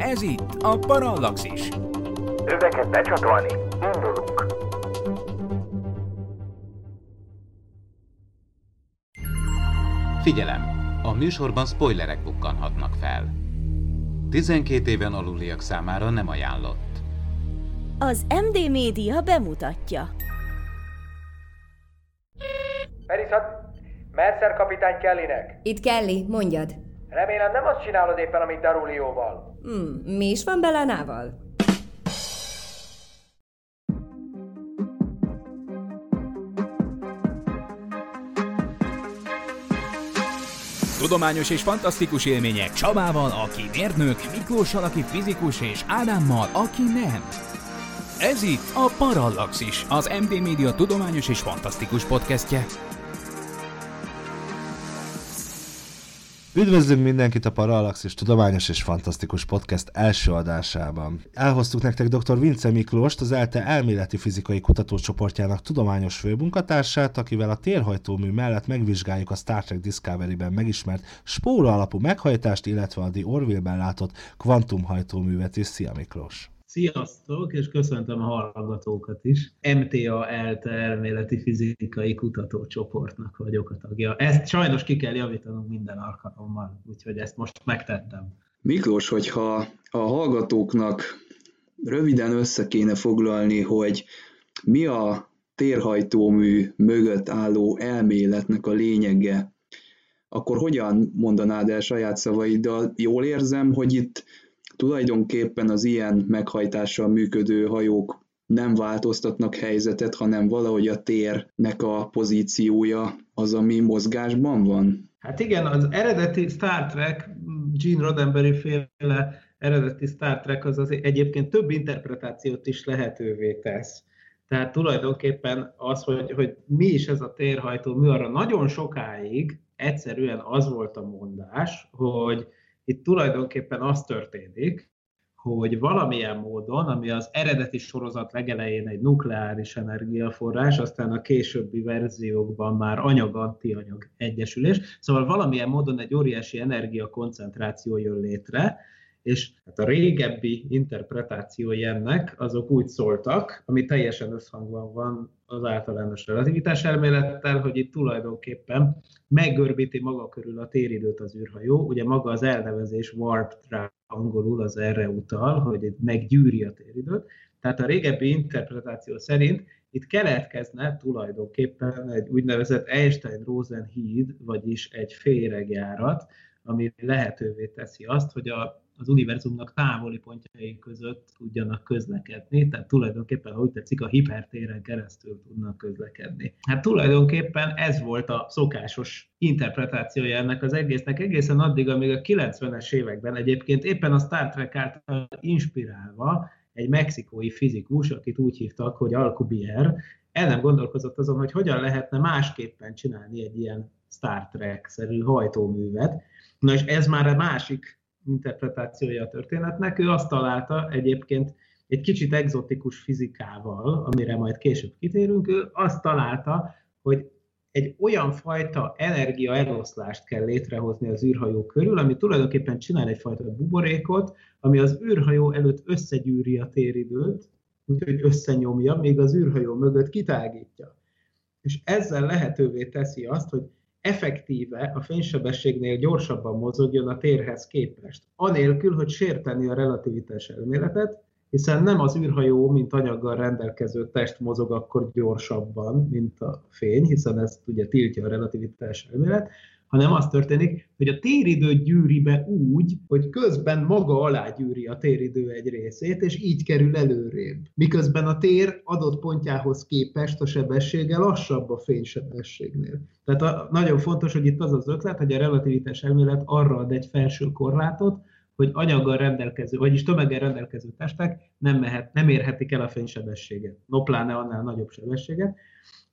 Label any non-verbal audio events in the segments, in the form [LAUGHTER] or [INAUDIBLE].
Ez itt a Parallaxis. Öveket becsatolni, indulunk. Figyelem! A műsorban spoilerek bukkanhatnak fel. 12 éven aluliak számára nem ajánlott. Az MD Média bemutatja. Perisat, Mercer kapitány Kellynek. Itt Kelly, mondjad. Remélem nem azt csinálod éppen, amit Darulióval. Hmm, mi is van Belanával? Tudományos és fantasztikus élmények Csabával, aki mérnök, Miklóssal, aki fizikus, és Ádámmal, aki nem. Ez itt a Parallaxis, az MD Média tudományos és fantasztikus podcastje. Üdvözlünk mindenkit a Parallaxis Tudományos és Fantasztikus Podcast első adásában. Elhoztuk nektek dr. Vince Miklóst, az ELTE elméleti fizikai kutatócsoportjának tudományos főmunkatársát, akivel a térhajtómű mellett megvizsgáljuk a Star Trek Discovery-ben megismert spóra alapú meghajtást, illetve a The Orville-ben látott kvantumhajtóművet is. Szia Miklós! Sziasztok, és köszöntöm a hallgatókat is. MTA ELTE elméleti fizikai kutatócsoportnak vagyok a tagja. Ezt sajnos ki kell javítanunk minden alkalommal, úgyhogy ezt most megtettem. Miklós, hogyha a hallgatóknak röviden össze kéne foglalni, hogy mi a térhajtómű mögött álló elméletnek a lényege, akkor hogyan mondanád el saját szavaiddal? Jól érzem, hogy itt Tulajdonképpen az ilyen meghajtással működő hajók nem változtatnak helyzetet, hanem valahogy a térnek a pozíciója az, ami mozgásban van? Hát igen, az eredeti Star Trek, Gene Roddenberry féle eredeti Star Trek az, az egyébként több interpretációt is lehetővé tesz. Tehát tulajdonképpen az, hogy, hogy mi is ez a térhajtó, mi arra nagyon sokáig egyszerűen az volt a mondás, hogy itt tulajdonképpen az történik, hogy valamilyen módon, ami az eredeti sorozat legelején egy nukleáris energiaforrás, aztán a későbbi verziókban már anyag-antianyag egyesülés, szóval valamilyen módon egy óriási energiakoncentráció jön létre, és hát a régebbi interpretációi ennek azok úgy szóltak, ami teljesen összhangban van az általános relativitás elmélettel, hogy itt tulajdonképpen meggörbíti maga körül a téridőt az űrhajó. Ugye maga az elnevezés warp drive angolul az erre utal, hogy meggyűri a téridőt. Tehát a régebbi interpretáció szerint itt keletkezne tulajdonképpen egy úgynevezett Einstein-Rosen híd, vagyis egy féregjárat, ami lehetővé teszi azt, hogy a az univerzumnak távoli pontjai között tudjanak közlekedni, tehát tulajdonképpen, ahogy tetszik, a hipertéren keresztül tudnak közlekedni. Hát tulajdonképpen ez volt a szokásos interpretációja ennek az egésznek, egészen addig, amíg a 90-es években egyébként éppen a Star Trek által inspirálva egy mexikói fizikus, akit úgy hívtak, hogy Alcubierre, el nem gondolkozott azon, hogy hogyan lehetne másképpen csinálni egy ilyen Star Trek-szerű hajtóművet. Na és ez már a másik interpretációja a történetnek. Ő azt találta egyébként egy kicsit egzotikus fizikával, amire majd később kitérünk, ő azt találta, hogy egy olyan fajta energia eloszlást kell létrehozni az űrhajó körül, ami tulajdonképpen csinál egyfajta buborékot, ami az űrhajó előtt összegyűri a téridőt, úgyhogy összenyomja, még az űrhajó mögött kitágítja. És ezzel lehetővé teszi azt, hogy effektíve a fénysebességnél gyorsabban mozogjon a térhez képest, anélkül, hogy sérteni a relativitás elméletet, hiszen nem az űrhajó, mint anyaggal rendelkező test mozog akkor gyorsabban, mint a fény, hiszen ezt ugye tiltja a relativitás elmélet, hanem az történik, hogy a téridő gyűri be úgy, hogy közben maga alá gyűri a téridő egy részét, és így kerül előrébb. Miközben a tér adott pontjához képest a sebessége lassabb a fénysebességnél. Tehát a, nagyon fontos, hogy itt az az ötlet, hogy a relativitás elmélet arra ad egy felső korlátot, hogy anyaggal rendelkező, vagyis tömeggel rendelkező testek nem, mehet, nem érhetik el a fénysebességet. No pláne annál nagyobb sebességet.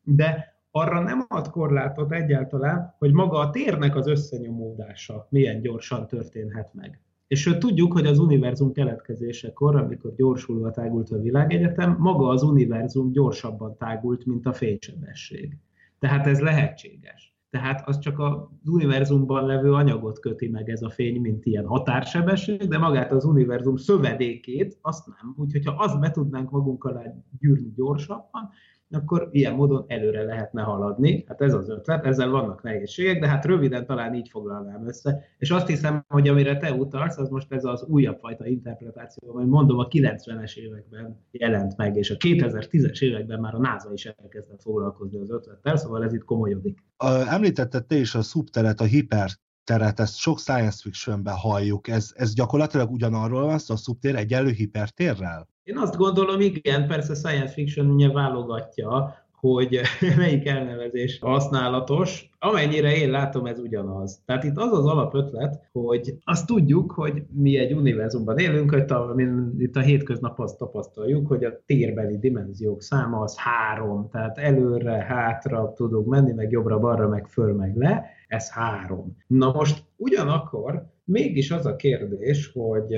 De arra nem ad korlátot egyáltalán, hogy maga a térnek az összenyomódása milyen gyorsan történhet meg. És tudjuk, hogy az univerzum keletkezésekor, amikor gyorsulva tágult a világegyetem, maga az univerzum gyorsabban tágult, mint a fénysebesség. Tehát ez lehetséges. tehát az csak az univerzumban levő anyagot köti meg ez a fény, mint ilyen határsebesség, de magát az univerzum szövedékét, azt nem. Úgyhogy ha azt be tudnánk magunk alá gyűrni gyorsabban, akkor ilyen módon előre lehetne haladni. Hát ez az ötlet, ezzel vannak nehézségek, de hát röviden talán így foglalnám össze. És azt hiszem, hogy amire te utalsz, az most ez az újabb fajta interpretáció, majd mondom, a 90-es években jelent meg, és a 2010-es években már a NASA is elkezdett foglalkozni az ötlettel, szóval ez itt komolyodik. Említetted te is a szubteret, a hiper teret, ezt sok science fictionben halljuk. Ez, ez gyakorlatilag ugyanarról van szó, a szubtér egyenlő hipertérrel? Én azt gondolom, igen, persze science fiction ugye válogatja, hogy [LAUGHS] melyik elnevezés használatos. Amennyire én látom, ez ugyanaz. Tehát itt az az alapötlet, hogy azt tudjuk, hogy mi egy univerzumban élünk, hogy a, itt a hétköznap azt tapasztaljuk, hogy a térbeli dimenziók száma az három, tehát előre, hátra tudunk menni, meg jobbra-balra, meg föl, meg le, ez három. Na most ugyanakkor mégis az a kérdés, hogy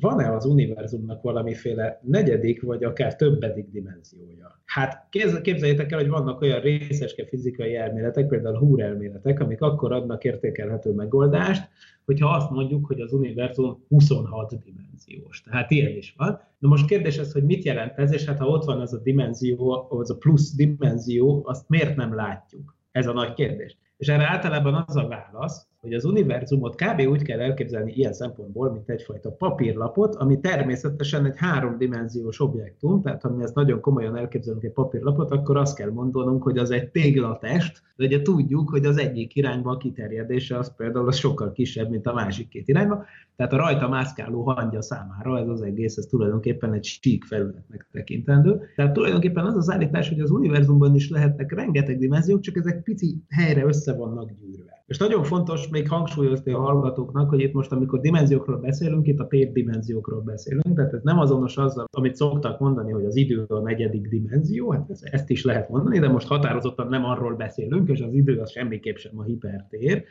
van-e az univerzumnak valamiféle negyedik, vagy akár többedik dimenziója? Hát képzeljétek el, hogy vannak olyan részeske fizikai elméletek, például Húr elméletek, amik akkor adnak értékelhető megoldást, hogyha azt mondjuk, hogy az univerzum 26 dimenziós. Tehát ilyen is van. Na most kérdés ez, hogy mit jelent ez, és hát ha ott van az a dimenzió, az a plusz dimenzió, azt miért nem látjuk? Ez a nagy kérdés. És erre általában az a válasz, hogy az univerzumot kb. úgy kell elképzelni ilyen szempontból, mint egyfajta papírlapot, ami természetesen egy háromdimenziós objektum, tehát ha mi ezt nagyon komolyan elképzelünk egy papírlapot, akkor azt kell mondanunk, hogy az egy téglatest, de ugye tudjuk, hogy az egyik irányba a kiterjedése az például az sokkal kisebb, mint a másik két irányba, tehát a rajta mászkáló hangya számára ez az egész, ez tulajdonképpen egy sík felületnek tekintendő. Tehát tulajdonképpen az az állítás, hogy az univerzumban is lehetnek rengeteg dimenziók, csak ezek pici helyre össze vannak gyűrve. És nagyon fontos még hangsúlyozni a hallgatóknak, hogy itt most, amikor dimenziókról beszélünk, itt a dimenziókról beszélünk, tehát ez nem azonos azzal, amit szoktak mondani, hogy az idő a negyedik dimenzió, hát ezt is lehet mondani, de most határozottan nem arról beszélünk, és az idő az semmiképp sem a hipertér,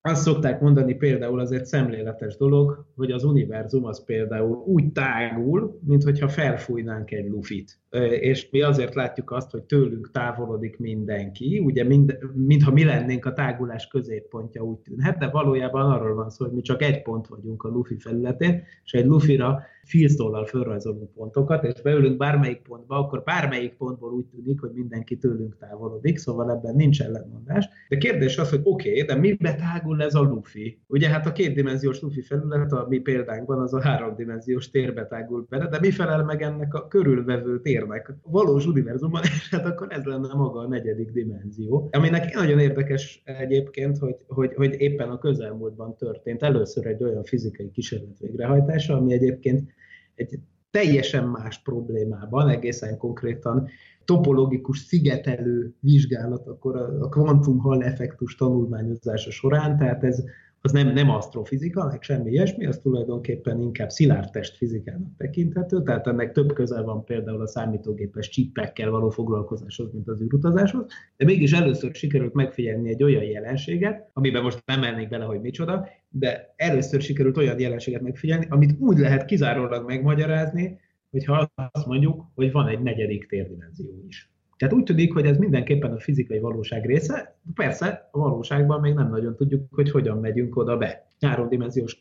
azt szokták mondani például az egy szemléletes dolog, hogy az univerzum az például úgy tágul, mint hogyha felfújnánk egy lufit. És mi azért látjuk azt, hogy tőlünk távolodik mindenki, ugye mind, mintha mi lennénk a tágulás középpontja úgy tűnhet, de valójában arról van szó, hogy mi csak egy pont vagyunk a lufi felületén, és egy lufira filztollal fölrajzolunk pontokat, és beülünk bármelyik pontba, akkor bármelyik pontból úgy tűnik, hogy mindenki tőlünk távolodik, szóval ebben nincs ellentmondás. De kérdés az, hogy oké, okay, de mibe tágul ez a lufi? Ugye hát a kétdimenziós lufi felület a mi példánkban az a háromdimenziós térbe tágul bele, de mi felel meg ennek a körülvevő térnek? A valós univerzumban, [LAUGHS] és hát akkor ez lenne maga a negyedik dimenzió. Aminek nagyon érdekes egyébként, hogy, hogy, hogy éppen a közelmúltban történt először egy olyan fizikai kísérlet végrehajtása, ami egyébként egy teljesen más problémában, egészen konkrétan topologikus szigetelő vizsgálat akkor a kvantum hall effektus tanulmányozása során, tehát ez az nem, nem asztrofizika, meg semmi ilyesmi, az tulajdonképpen inkább szilárd testfizikának tekinthető, tehát ennek több közel van például a számítógépes csippekkel való foglalkozáshoz, mint az űrutazáshoz, de mégis először sikerült megfigyelni egy olyan jelenséget, amiben most nem mennék bele, hogy micsoda, de először sikerült olyan jelenséget megfigyelni, amit úgy lehet kizárólag megmagyarázni, hogyha azt mondjuk, hogy van egy negyedik térdimenzió is. Tehát úgy tűnik, hogy ez mindenképpen a fizikai valóság része. Persze a valóságban még nem nagyon tudjuk, hogy hogyan megyünk oda be. Háromdimenziós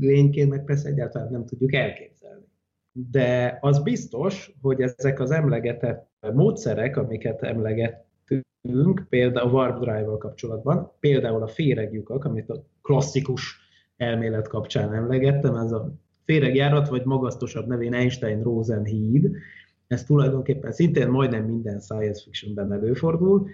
lényként meg persze egyáltalán nem tudjuk elképzelni. De az biztos, hogy ezek az emlegetett módszerek, amiket emlegettünk, például a Warp Drive-val kapcsolatban, például a féregjukak, amit a klasszikus elmélet kapcsán emlegettem, ez a féregjárat, vagy magasztosabb nevén Einstein-Rosen híd, ez tulajdonképpen szintén majdnem minden science fictionben előfordul.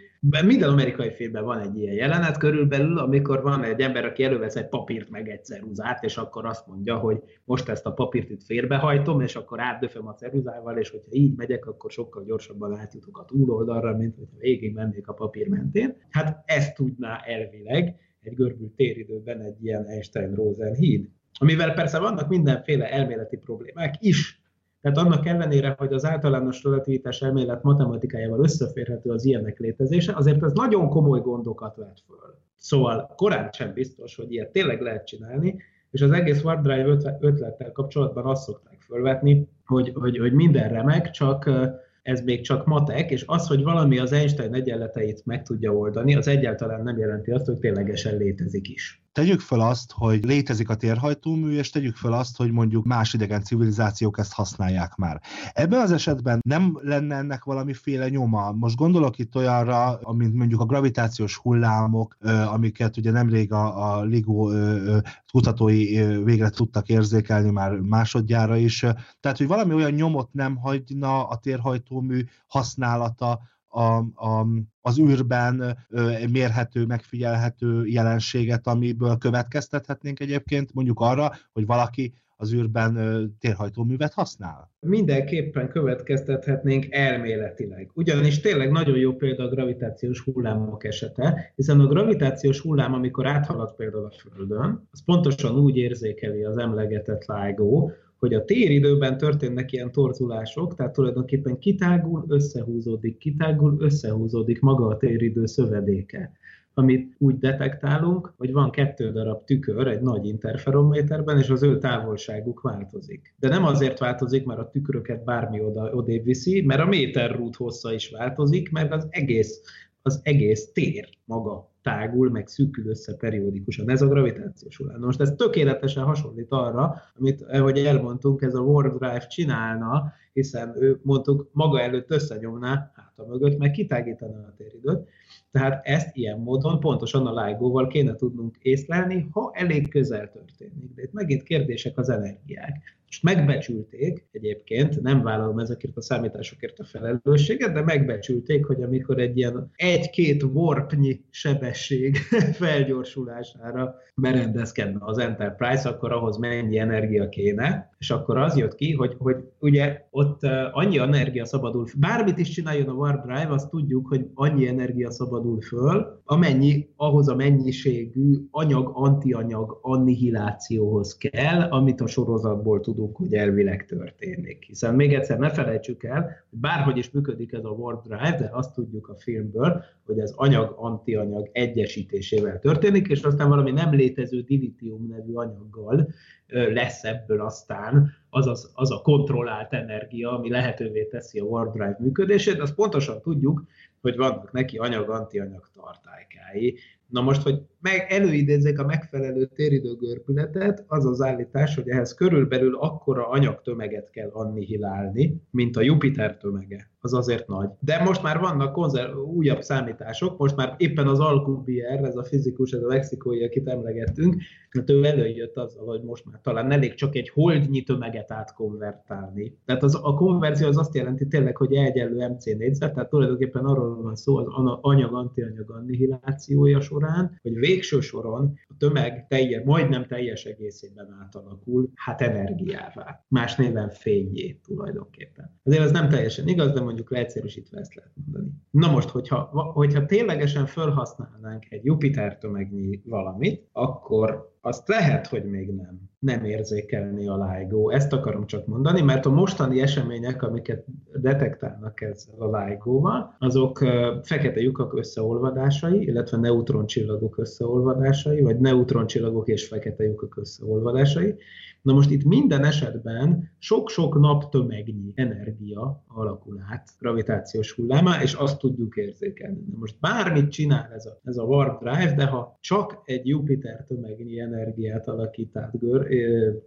Minden amerikai filmben van egy ilyen jelenet körülbelül, amikor van egy ember, aki elővesz egy papírt meg egy ceruzát, és akkor azt mondja, hogy most ezt a papírt itt félbehajtom, és akkor átdöföm a ceruzával, és hogyha így megyek, akkor sokkal gyorsabban átjutok a túloldalra, mint hogyha végig mennék a papír mentén. Hát ezt tudná elvileg egy görbült téridőben egy ilyen Einstein-Rosen híd. Amivel persze vannak mindenféle elméleti problémák is, tehát annak ellenére, hogy az általános relativitás elmélet matematikájával összeférhető az ilyenek létezése, azért ez nagyon komoly gondokat vet föl. Szóval korán sem biztos, hogy ilyet tényleg lehet csinálni, és az egész Warp Drive ötlettel kapcsolatban azt szokták fölvetni, hogy, hogy, hogy minden remek, csak ez még csak matek, és az, hogy valami az Einstein egyenleteit meg tudja oldani, az egyáltalán nem jelenti azt, hogy ténylegesen létezik is. Tegyük fel azt, hogy létezik a térhajtómű, és tegyük fel azt, hogy mondjuk más idegen civilizációk ezt használják már. Ebben az esetben nem lenne ennek valamiféle nyoma. Most gondolok itt olyanra, mint mondjuk a gravitációs hullámok, amiket ugye nemrég a, a LIGO kutatói végre tudtak érzékelni már másodjára is. Tehát, hogy valami olyan nyomot nem hagyna a térhajtómű használata a, a, az űrben mérhető, megfigyelhető jelenséget, amiből következtethetnénk egyébként mondjuk arra, hogy valaki az űrben térhajtóművet használ? Mindenképpen következtethetnénk elméletileg. Ugyanis tényleg nagyon jó példa a gravitációs hullámok esete, hiszen a gravitációs hullám, amikor áthalad például a Földön, az pontosan úgy érzékeli az emlegetett LIGO, hogy a téridőben történnek ilyen torzulások, tehát tulajdonképpen kitágul, összehúzódik, kitágul, összehúzódik maga a téridő szövedéke amit úgy detektálunk, hogy van kettő darab tükör egy nagy interferométerben, és az ő távolságuk változik. De nem azért változik, mert a tükröket bármi oda, odébb viszi, mert a méterrút hossza is változik, mert az egész, az egész tér maga tágul, meg szűkül össze periódikusan. Ez a gravitációs hullám. Most ez tökéletesen hasonlít arra, amit, ahogy elmondtunk, ez a Warp Drive csinálna, hiszen ő, mondtuk, maga előtt összenyomná, hát a mögött, meg kitágítaná a téridőt. Tehát ezt ilyen módon pontosan a LIGO-val kéne tudnunk észlelni, ha elég közel történik. De itt megint kérdések az energiák. És megbecsülték egyébként, nem vállalom ezekért a számításokért a felelősséget, de megbecsülték, hogy amikor egy ilyen egy-két warpnyi sebesség [LAUGHS] felgyorsulására berendezkedne az Enterprise, akkor ahhoz mennyi energia kéne, és akkor az jött ki, hogy, hogy ugye ott annyi energia szabadul, bármit is csináljon a Warp Drive, azt tudjuk, hogy annyi energia szabadul föl, amennyi ahhoz a mennyiségű anyag, antianyag annihilációhoz kell, amit a sorozatból tudunk, hogy elvileg történik. Hiszen még egyszer ne felejtsük el, hogy bárhogy is működik ez a Warp Drive, de azt tudjuk a filmből, hogy az anyag-antianyag egyesítésével történik, és aztán valami nem létező dilitium nevű anyaggal lesz ebből aztán az, az, az a kontrollált energia, ami lehetővé teszi a Warp Drive működését, azt pontosan tudjuk, hogy vannak neki anyag-antianyag tartálykái. Na most, hogy meg előidézzék a megfelelő téridőgörpületet, az az állítás, hogy ehhez körülbelül akkora anyagtömeget kell annihilálni, mint a Jupiter tömege. Az azért nagy. De most már vannak konzerv, újabb számítások, most már éppen az Alcubierre, ez a fizikus, ez a mexikói, akit emlegettünk, mert ő előjött azzal, hogy most már talán elég csak egy holdnyi tömeget átkonvertálni. Tehát az, a konverzió az azt jelenti tényleg, hogy egyenlő MC négyzet, tehát tulajdonképpen arról van szó az anyag-antianyag annihilációja során, hogy végső soron a tömeg telje, majdnem teljes egészében átalakul, hát energiává. Más néven fényé tulajdonképpen. Azért ez nem teljesen igaz, de mondjuk leegyszerűsítve ezt lehet mondani. Na most, hogyha, hogyha ténylegesen felhasználnánk egy Jupiter tömegnyi valamit, akkor azt lehet, hogy még nem, nem érzékelni a LIGO. Ezt akarom csak mondani, mert a mostani események, amiket detektálnak ezzel a LIGO-val, azok fekete lyukak összeolvadásai, illetve neutroncsillagok összeolvadásai, vagy neutroncsillagok és fekete lyukak összeolvadásai, Na most itt minden esetben sok-sok naptömegnyi energia alakul át gravitációs hullámá, és azt tudjuk érzékelni. Na most bármit csinál ez a, ez a warp drive, de ha csak egy Jupiter tömegnyi energiát alakít át gör,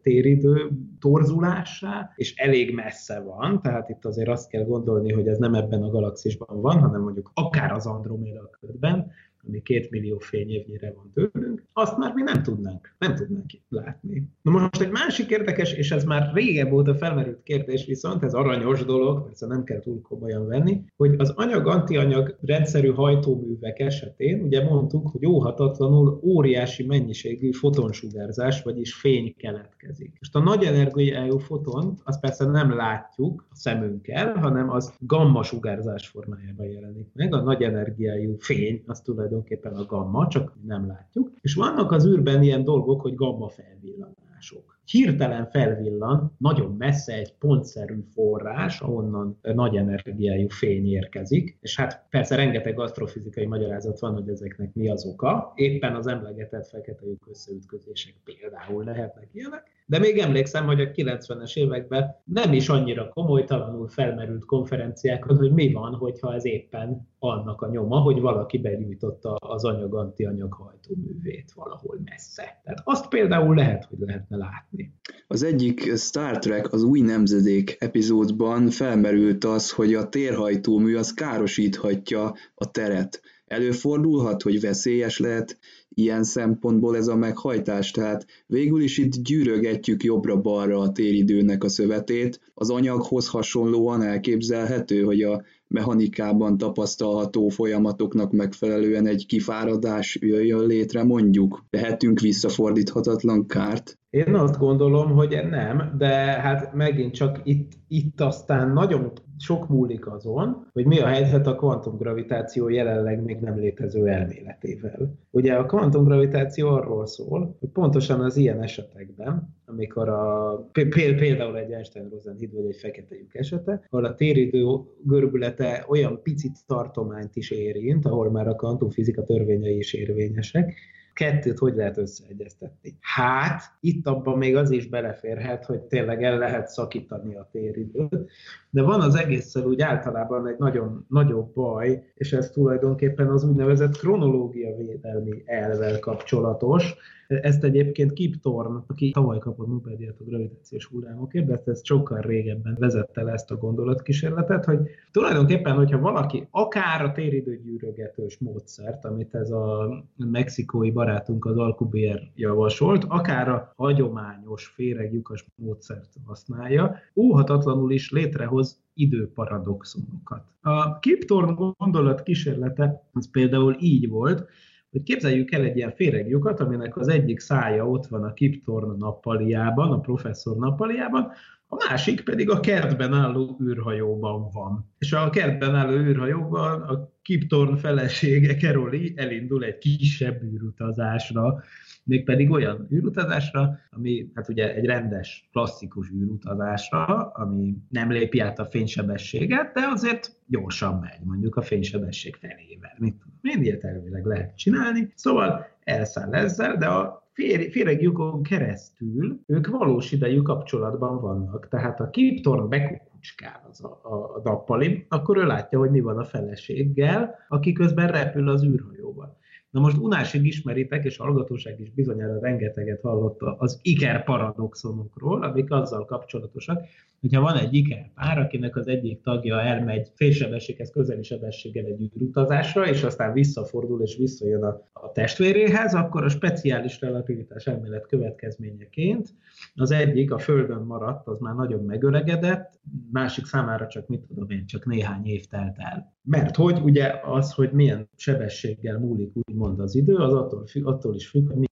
téridő torzulássá, és elég messze van, tehát itt azért azt kell gondolni, hogy ez nem ebben a galaxisban van, hanem mondjuk akár az Andromeda ködben, ami két millió fényévnyire van tőlünk, azt már mi nem tudnánk, nem tudnánk látni. Na most egy másik érdekes, és ez már régebb óta felmerült kérdés, viszont ez aranyos dolog, persze nem kell túl komolyan venni, hogy az anyag-antianyag rendszerű hajtóművek esetén ugye mondtuk, hogy óhatatlanul óriási mennyiségű fotonsugárzás, vagyis fény keletkezik. Most a nagy energiájú fotont, azt persze nem látjuk a szemünkkel, hanem az gamma sugárzás formájában jelenik meg. A nagy energiájú fény, az tulajdonképpen tulajdonképpen a gamma, csak nem látjuk. És vannak az űrben ilyen dolgok, hogy gamma felvillanások. Hirtelen felvillan nagyon messze egy pontszerű forrás, ahonnan nagy energiájú fény érkezik, és hát persze rengeteg asztrofizikai magyarázat van, hogy ezeknek mi az oka. Éppen az emlegetett fekete lyuk összeütközések például lehetnek ilyenek, De még emlékszem, hogy a 90-es években nem is annyira komolytalanul felmerült konferenciákon, hogy mi van, hogyha ez éppen annak a nyoma, hogy valaki begyújtotta az anyag antianyag hajtóművét valahol messze. Tehát azt például lehet, hogy lehetne látni. Az egyik Star Trek az új nemzedék epizódban felmerült az, hogy a térhajtómű az károsíthatja a teret. Előfordulhat, hogy veszélyes lehet ilyen szempontból ez a meghajtás, tehát végül is itt gyűrögetjük jobbra-balra a téridőnek a szövetét. Az anyaghoz hasonlóan elképzelhető, hogy a mechanikában tapasztalható folyamatoknak megfelelően egy kifáradás jöjjön létre mondjuk. Tehetünk visszafordíthatatlan kárt? Én azt gondolom, hogy nem, de hát megint csak itt, itt aztán nagyon sok múlik azon, hogy mi a helyzet a kvantumgravitáció jelenleg még nem létező elméletével. Ugye a kvantumgravitáció arról szól, hogy pontosan az ilyen esetekben, amikor a, például egy Einstein-Rosen-híd vagy egy fekete lyuk esete, ahol a téridő görbülete olyan picit tartományt is érint, ahol már a kvantumfizika törvényei is érvényesek, kettőt hogy lehet összeegyeztetni? Hát, itt abban még az is beleférhet, hogy tényleg el lehet szakítani a téridőt, de van az egésszel úgy általában egy nagyon nagyobb baj, és ez tulajdonképpen az úgynevezett kronológia védelmi elvel kapcsolatos, ezt egyébként Kip Thorne, aki tavaly kapott Nobel-díjat a gravitációs hullámokért, de ezt, ezt sokkal régebben vezette le ezt a gondolatkísérletet, hogy tulajdonképpen, hogyha valaki akár a téridőgyűrögetős módszert, amit ez a mexikói barátunk az Alcubierre javasolt, akár a hagyományos féreglyukas módszert használja, óhatatlanul is létrehoz időparadoxonokat. A Kip Thorne gondolat kísérlete az például így volt, hogy képzeljük el egy ilyen féreglyukat, aminek az egyik szája ott van a Kip Thorne nappaliában, a professzor nappaliában, a másik pedig a kertben álló űrhajóban van. És a kertben álló űrhajóban a Kip Thorne felesége Keroli elindul egy kisebb űrutazásra, mégpedig olyan űrutazásra, ami hát ugye egy rendes, klasszikus űrutazásra, ami nem lépi át a fénysebességet, de azért gyorsan megy, mondjuk a fénysebesség felével. Mit tudom ilyet elvileg lehet csinálni. Szóval elszáll ezzel, de a féregjukon keresztül ők valós idejű kapcsolatban vannak. Tehát a Kiptorn bekukucskál az a, a, a nappalin, akkor ő látja, hogy mi van a feleséggel, aki közben repül az űrhajóban. Na most unásig ismeritek, és hallgatóság is bizonyára rengeteget hallott az iker paradoxonokról, amik azzal kapcsolatosak, hogyha van egy iker pár, akinek az egyik tagja elmegy félsebességhez közeli sebességgel egy űrutazásra, és aztán visszafordul és visszajön a, a testvéréhez, akkor a speciális relativitás elmélet következményeként az egyik a Földön maradt, az már nagyon megöregedett, másik számára csak, mit tudom én, csak néhány év telt el. Mert hogy ugye az, hogy milyen sebességgel múlik úgymond az idő, az attól, attól is függ, hogy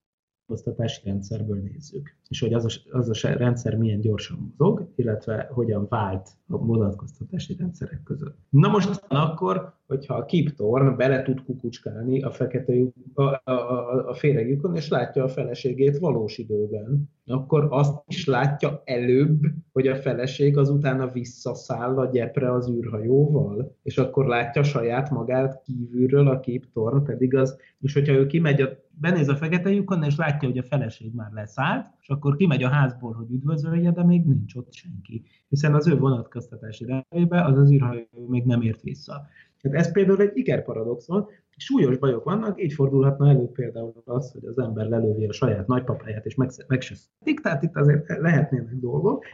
vonatkoztatási rendszerből nézzük, és hogy az a, az a rendszer milyen gyorsan mozog, illetve hogyan vált a vonatkoztatási rendszerek között. Na most akkor, hogyha a Kip Thorne bele tud kukucskálni a fekete a, a, a, a féregjukon, és látja a feleségét valós időben, akkor azt is látja előbb, hogy a feleség azutána visszaszáll a gyepre az űrhajóval, és akkor látja saját magát kívülről a Kip Thorne, pedig az, és hogyha ő kimegy a benéz a fekete lyukon, és látja, hogy a feleség már leszállt, és akkor kimegy a házból, hogy üdvözölje, de még nincs ott senki. Hiszen az ő vonatkoztatási rendjébe az az űrhajó még nem ért vissza. Tehát ez például egy ikerparadoxon, súlyos bajok vannak, így fordulhatna elő például az, hogy az ember lelövi a saját nagypapáját, és meg, meg se tehát itt azért lehetnének dolgok.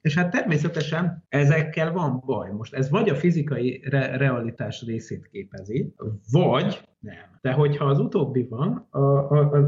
És hát természetesen ezekkel van baj. Most ez vagy a fizikai re- realitás részét képezi, vagy nem. De hogyha az utóbbi van,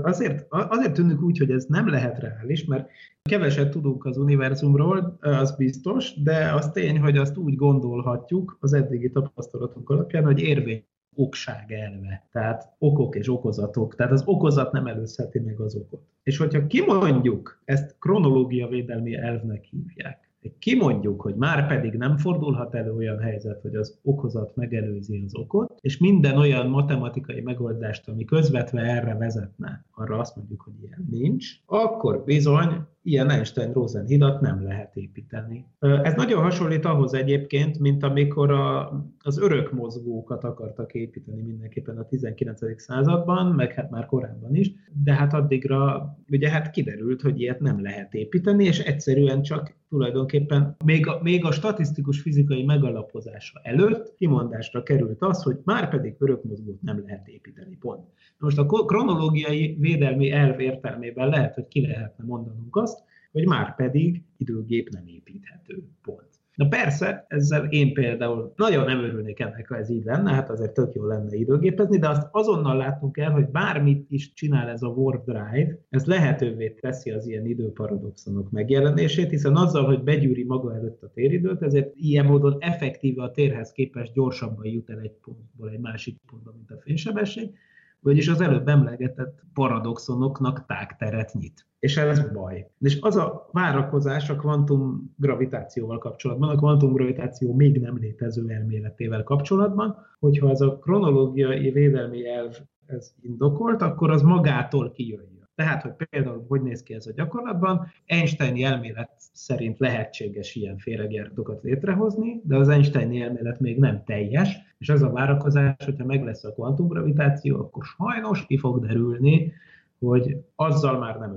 azért, azért tűnik úgy, hogy ez nem lehet reális, mert keveset tudunk az univerzumról, az biztos, de az tény, hogy azt úgy gondolhatjuk az eddigi tapasztalatunk alapján, hogy érvény okság elve, tehát okok és okozatok, tehát az okozat nem előzheti meg az okot. És hogyha kimondjuk, ezt kronológia védelmi elvnek hívják, kimondjuk, hogy már pedig nem fordulhat elő olyan helyzet, hogy az okozat megelőzi az okot, és minden olyan matematikai megoldást, ami közvetve erre vezetne, arra azt mondjuk, hogy ilyen nincs, akkor bizony ilyen Einstein-Rosen hidat nem lehet építeni. Ez nagyon hasonlít ahhoz egyébként, mint amikor a, az örök mozgókat akartak építeni mindenképpen a 19. században, meg hát már korábban is, de hát addigra ugye hát kiderült, hogy ilyet nem lehet építeni, és egyszerűen csak tulajdonképpen még a, még a statisztikus fizikai megalapozása előtt kimondásra került az, hogy már pedig örökmozgót nem lehet építeni, pont. Most a kronológiai védelmi elv értelmében lehet, hogy ki lehetne mondanunk azt, hogy már pedig időgép nem építhető, pont. Na persze, ezzel én például nagyon nem örülnék ennek, ha ez így lenne, hát azért tök jó lenne időgépezni, de azt azonnal látunk el, hogy bármit is csinál ez a warp drive, ez lehetővé teszi az ilyen időparadoxonok megjelenését, hiszen azzal, hogy begyűri maga előtt a téridőt, ezért ilyen módon effektíve a térhez képest gyorsabban jut el egy pontból egy másik pontba, mint a fénysebesség, vagyis az előbb emlegetett paradoxonoknak tágteret nyit. És ez baj. És az a várakozás a kvantum gravitációval kapcsolatban, a kvantum gravitáció még nem létező elméletével kapcsolatban, hogyha ez a kronológiai védelmi elv ez indokolt, akkor az magától kijöjjön. Tehát, hogy például hogy néz ki ez a gyakorlatban, Einstein elmélet szerint lehetséges ilyen féregjáratokat létrehozni, de az Einstein elmélet még nem teljes, és ez a várakozás, hogyha meg lesz a kvantumgravitáció, akkor sajnos ki fog derülni, hogy azzal már nem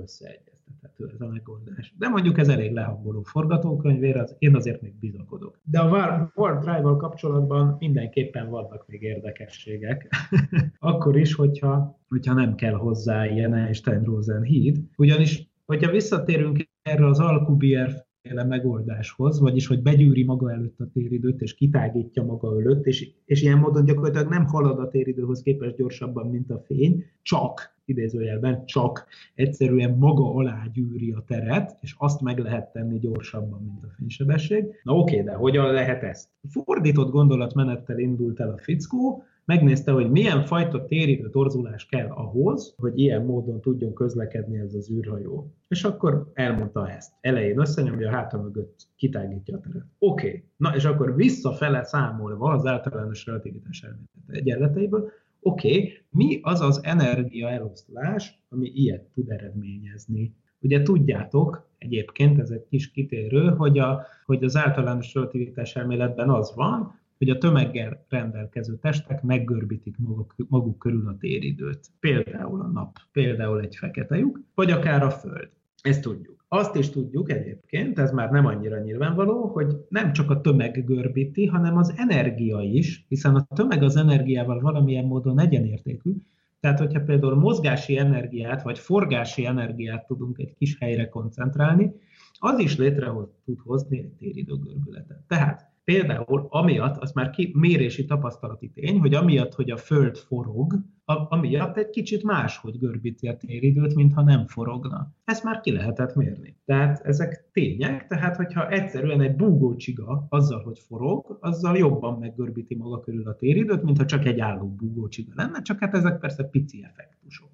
összeegyeztethető ez a megoldás. De mondjuk ez elég lehangoló forgatókönyvére, az, én azért még bizakodok. De a Warp Drive-val kapcsolatban mindenképpen vannak még érdekességek. [LAUGHS] Akkor is, hogyha, hogyha nem kell hozzá ilyen Einstein-Rosen híd. Ugyanis, hogyha visszatérünk erre az Alcubierre féle megoldáshoz, vagyis hogy begyűri maga előtt a téridőt, és kitágítja maga előtt, és, és ilyen módon gyakorlatilag nem halad a téridőhöz képest gyorsabban, mint a fény, csak, idézőjelben, csak egyszerűen maga alá gyűri a teret, és azt meg lehet tenni gyorsabban, mint a fénysebesség. Na oké, de hogyan lehet ezt? Fordított gondolatmenettel indult el a fickó, megnézte, hogy milyen fajta téridő torzulás kell ahhoz, hogy ilyen módon tudjon közlekedni ez az űrhajó. És akkor elmondta ezt. Elején összenyomja, háta mögött kitágítja a teret. Oké, okay. na és akkor visszafele számolva az általános relativitás egyenleteiből, oké, okay, mi az az energia eloszlás, ami ilyet tud eredményezni? Ugye tudjátok, egyébként ez egy kis kitérő, hogy, a, hogy az általános relativitás elméletben az van, hogy a tömeggel rendelkező testek meggörbítik maguk, maguk körül a téridőt. Például a nap, például egy fekete lyuk, vagy akár a Föld. Ezt tudjuk. Azt is tudjuk egyébként, ez már nem annyira nyilvánvaló, hogy nem csak a tömeg görbíti, hanem az energia is, hiszen a tömeg az energiával valamilyen módon egyenértékű, tehát, hogyha például mozgási energiát vagy forgási energiát tudunk egy kis helyre koncentrálni, az is létre tud hozni egy téridőgörbületet. Tehát Például amiatt, az már ki, mérési tapasztalati tény, hogy amiatt, hogy a Föld forog, a, amiatt egy kicsit máshogy görbíti a téridőt, mintha nem forogna. Ezt már ki lehetett mérni. Tehát ezek tények, tehát hogyha egyszerűen egy búgócsiga azzal, hogy forog, azzal jobban meggörbíti maga körül a téridőt, mintha csak egy álló búgócsiga lenne, csak hát ezek persze pici effektusok.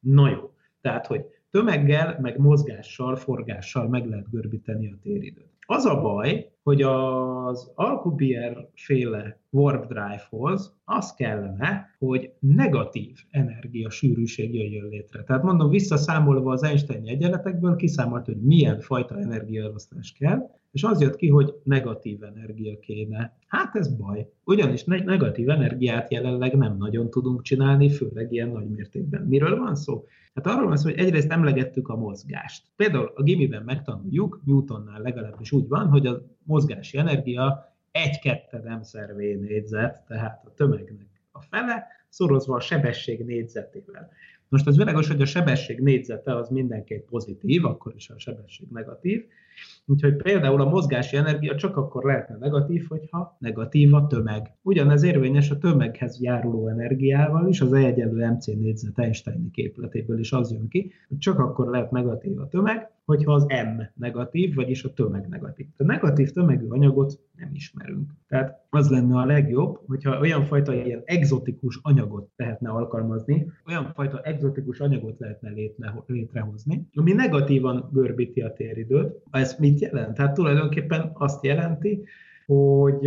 Na jó, tehát hogy tömeggel, meg mozgással, forgással meg lehet görbíteni a téridőt. Az a baj, hogy az Alcubierre féle warp drive-hoz az kellene, hogy negatív energia sűrűség jöjjön létre. Tehát mondom, visszaszámolva az Einstein egyenletekből kiszámolt, hogy milyen fajta energiaelosztás kell, és az jött ki, hogy negatív energia kéne. Hát ez baj. Ugyanis negatív energiát jelenleg nem nagyon tudunk csinálni, főleg ilyen nagy mértékben. Miről van szó? Hát arról van szó, hogy egyrészt emlegettük a mozgást. Például a gimiben megtanuljuk, Newtonnál legalábbis úgy van, hogy a mozgási energia egy ketted v négyzet, tehát a tömegnek a fele, szorozva a sebesség négyzetével. Most az világos, hogy a sebesség négyzete az mindenképp pozitív, akkor is a sebesség negatív, Úgyhogy például a mozgási energia csak akkor lehetne negatív, hogyha negatív a tömeg. Ugyanez érvényes a tömeghez járuló energiával is, az E egyenlő MC négyzet Einsteini képletéből is az jön ki, hogy csak akkor lehet negatív a tömeg, hogyha az M negatív, vagyis a tömeg negatív. A negatív tömegű anyagot nem ismerünk. Tehát az lenne a legjobb, hogyha olyan fajta ilyen exotikus anyagot lehetne alkalmazni, olyan fajta exotikus anyagot lehetne létrehozni, ami negatívan görbíti a téridőt. Ez mit jelent? Hát tulajdonképpen azt jelenti, hogy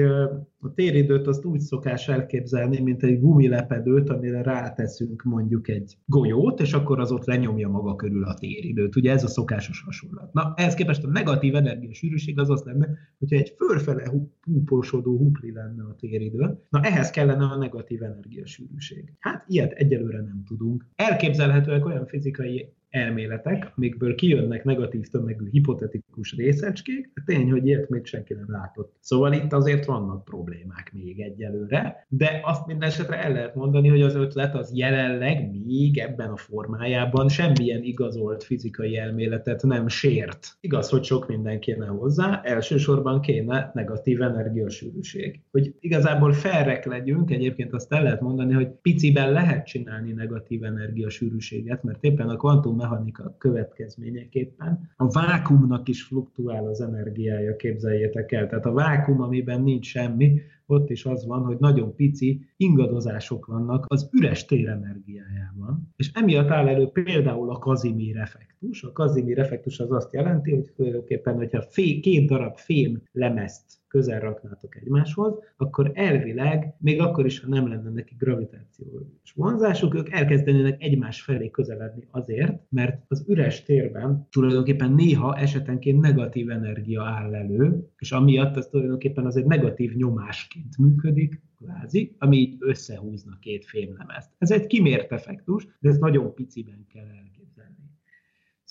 a téridőt azt úgy szokás elképzelni, mint egy gumilepedőt, amire ráteszünk mondjuk egy golyót, és akkor az ott lenyomja maga körül a téridőt. Ugye ez a szokásos hasonlat. Na, ehhez képest a negatív energiasűrűség az az lenne, hogyha egy fölfele húposodó hupli lenne a téridő. Na, ehhez kellene a negatív energiasűrűség. Hát ilyet egyelőre nem tudunk. Elképzelhetőek olyan fizikai elméletek, amikből kijönnek negatív tömegű hipotetikus részecskék, de tény, hogy ilyet még senki nem látott. Szóval itt azért vannak problémák még egyelőre, de azt minden esetre el lehet mondani, hogy az ötlet az jelenleg még ebben a formájában semmilyen igazolt fizikai elméletet nem sért. Igaz, hogy sok minden kéne hozzá, elsősorban kéne negatív energiasűrűség. Hogy igazából felrek legyünk, egyébként azt el lehet mondani, hogy piciben lehet csinálni negatív energiasűrűséget, mert éppen a kvantum mechanika következményeképpen a vákumnak is fluktuál az energiája, képzeljétek el. Tehát a vákum, amiben nincs semmi, ott is az van, hogy nagyon pici ingadozások vannak az üres térenergiájában, és emiatt áll elő például a Kazimír effektus. A Kazimír effektus az azt jelenti, hogy tulajdonképpen, hogyha fé, két darab fém lemezt közel raknátok egymáshoz, akkor elvileg, még akkor is, ha nem lenne neki gravitációs vonzásuk, ők elkezdenének egymás felé közeledni azért, mert az üres térben tulajdonképpen néha esetenként negatív energia áll elő, és amiatt ez tulajdonképpen az egy negatív nyomásként működik, kvázi, ami így összehúzna két fémlemezt. Ez egy kimért effektus, de ezt nagyon piciben kell elképzelni.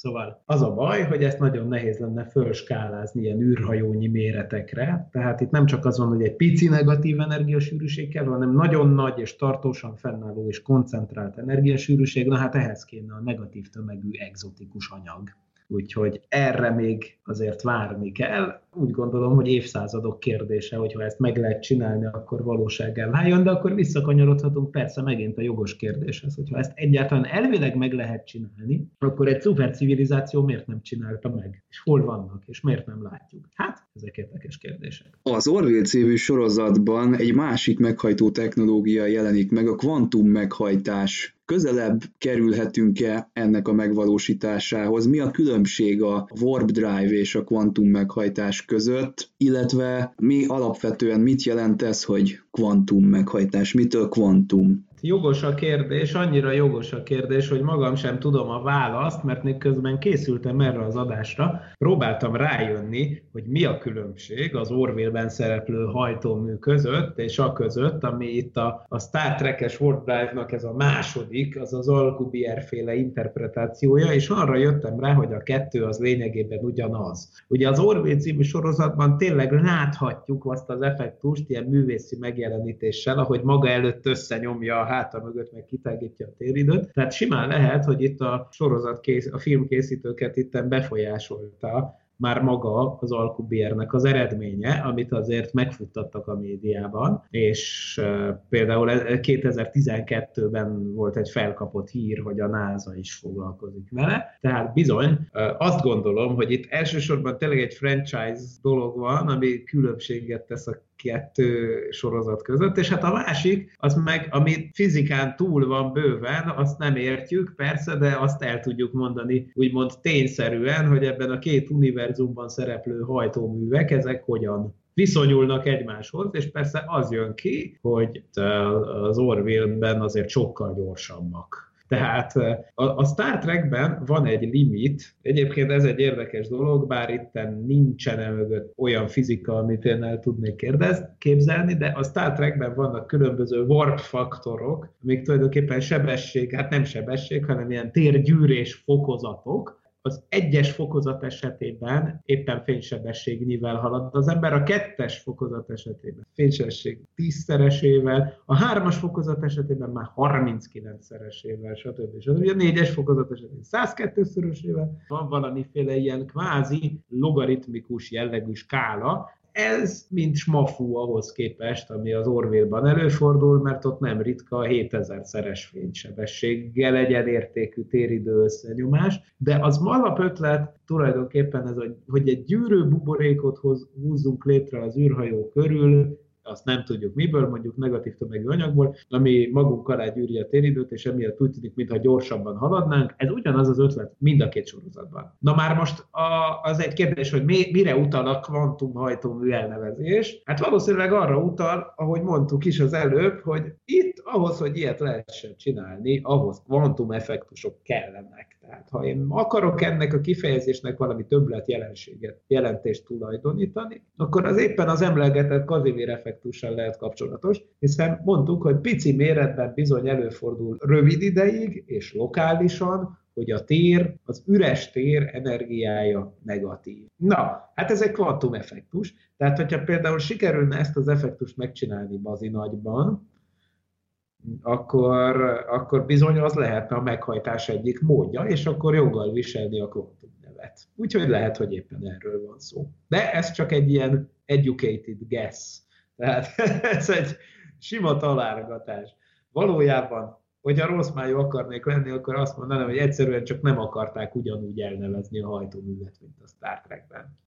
Szóval az a baj, hogy ezt nagyon nehéz lenne fölskálázni ilyen űrhajónyi méretekre, tehát itt nem csak az van, hogy egy pici negatív energiasűrűség kell, hanem nagyon nagy és tartósan fennálló és koncentrált energiasűrűség, na hát ehhez kéne a negatív tömegű exotikus anyag. Úgyhogy erre még azért várni kell. Úgy gondolom, hogy évszázadok kérdése, hogyha ezt meg lehet csinálni, akkor valósággá váljon, de akkor visszakanyarodhatunk persze megint a jogos kérdéshez, hogyha ezt egyáltalán elvileg meg lehet csinálni, akkor egy szupercivilizáció miért nem csinálta meg? És hol vannak, és miért nem látjuk? Hát, ezek érdekes kérdések. Az Orville című sorozatban egy másik meghajtó technológia jelenik meg, a kvantum meghajtás közelebb kerülhetünk-e ennek a megvalósításához? Mi a különbség a warp drive és a kvantum meghajtás között, illetve mi alapvetően mit jelent ez, hogy kvantum meghajtás? Mitől kvantum? Jogos a kérdés, annyira jogos a kérdés, hogy magam sem tudom a választ, mert még közben készültem erre az adásra, próbáltam rájönni, hogy mi a különbség az Orville-ben szereplő hajtómű között, és a között, ami itt a, a Star Trek-es Warp Drive-nak ez a második, az az Alcubierre féle interpretációja, és arra jöttem rá, hogy a kettő az lényegében ugyanaz. Ugye az Orville című sorozatban tényleg láthatjuk azt az effektust ilyen művészi megjelenítéssel, ahogy maga előtt összenyomja háta mögött meg kitágítja a téridőt. Tehát simán lehet, hogy itt a sorozat, kész, a filmkészítőket itt befolyásolta már maga az Alcubiernek az eredménye, amit azért megfuttattak a médiában, és uh, például 2012-ben volt egy felkapott hír, hogy a NASA is foglalkozik vele, tehát bizony uh, azt gondolom, hogy itt elsősorban tényleg egy franchise dolog van, ami különbséget tesz a kettő sorozat között, és hát a másik, az meg, ami fizikán túl van bőven, azt nem értjük, persze, de azt el tudjuk mondani úgymond tényszerűen, hogy ebben a két univerzumban szereplő hajtóművek, ezek hogyan viszonyulnak egymáshoz, és persze az jön ki, hogy az Orville-ben azért sokkal gyorsabbak tehát a, a Star Trekben van egy limit, egyébként ez egy érdekes dolog, bár itt nincsen mögött olyan fizika, amit én el tudnék kérdez, képzelni, de a Star Trekben vannak különböző warp faktorok, amik tulajdonképpen sebesség, hát nem sebesség, hanem ilyen térgyűrés fokozatok, az egyes fokozat esetében éppen fénysebességnyivel halad az ember, a kettes fokozat esetében fénysebesség tízszeresével, a hármas fokozat esetében már 39-szeresével, stb. stb. A négyes fokozat esetében 102-szörösével van valamiféle ilyen kvázi logaritmikus jellegű skála, ez mint smafú ahhoz képest, ami az Orville-ban előfordul, mert ott nem ritka a 7000-szeres fénysebességgel egyenértékű téridő összenyomás, de az alapötlet tulajdonképpen ez, hogy egy gyűrő buborékot hoz, húzzunk létre az űrhajó körül, azt nem tudjuk miből, mondjuk negatív tömegű anyagból, ami magunk alá gyűri a téridőt, és emiatt úgy tűnik, mintha gyorsabban haladnánk. Ez ugyanaz az ötlet mind a két sorozatban. Na már most a, az egy kérdés, hogy mi, mire utal a kvantumhajtómű elnevezés? Hát valószínűleg arra utal, ahogy mondtuk is az előbb, hogy itt ahhoz, hogy ilyet lehessen csinálni, ahhoz kvantum effektusok kellenek. Tehát ha én akarok ennek a kifejezésnek valami többlet jelenséget, jelentést tulajdonítani, akkor az éppen az emlegetett Casimir effektussal lehet kapcsolatos, hiszen mondtuk, hogy pici méretben bizony előfordul rövid ideig és lokálisan, hogy a tér, az üres tér energiája negatív. Na, hát ez egy kvantum effektus. Tehát, hogyha például sikerülne ezt az effektust megcsinálni bazinagyban, akkor, akkor bizony az lehetne a meghajtás egyik módja, és akkor joggal viselni a kvantum nevet. Úgyhogy lehet, hogy éppen erről van szó. De ez csak egy ilyen educated guess. Tehát [LAUGHS] ez egy sima találgatás. Valójában, hogyha rossz májú akarnék lenni, akkor azt mondanám, hogy egyszerűen csak nem akarták ugyanúgy elnevezni a hajtóművet, mint a Star Trekben.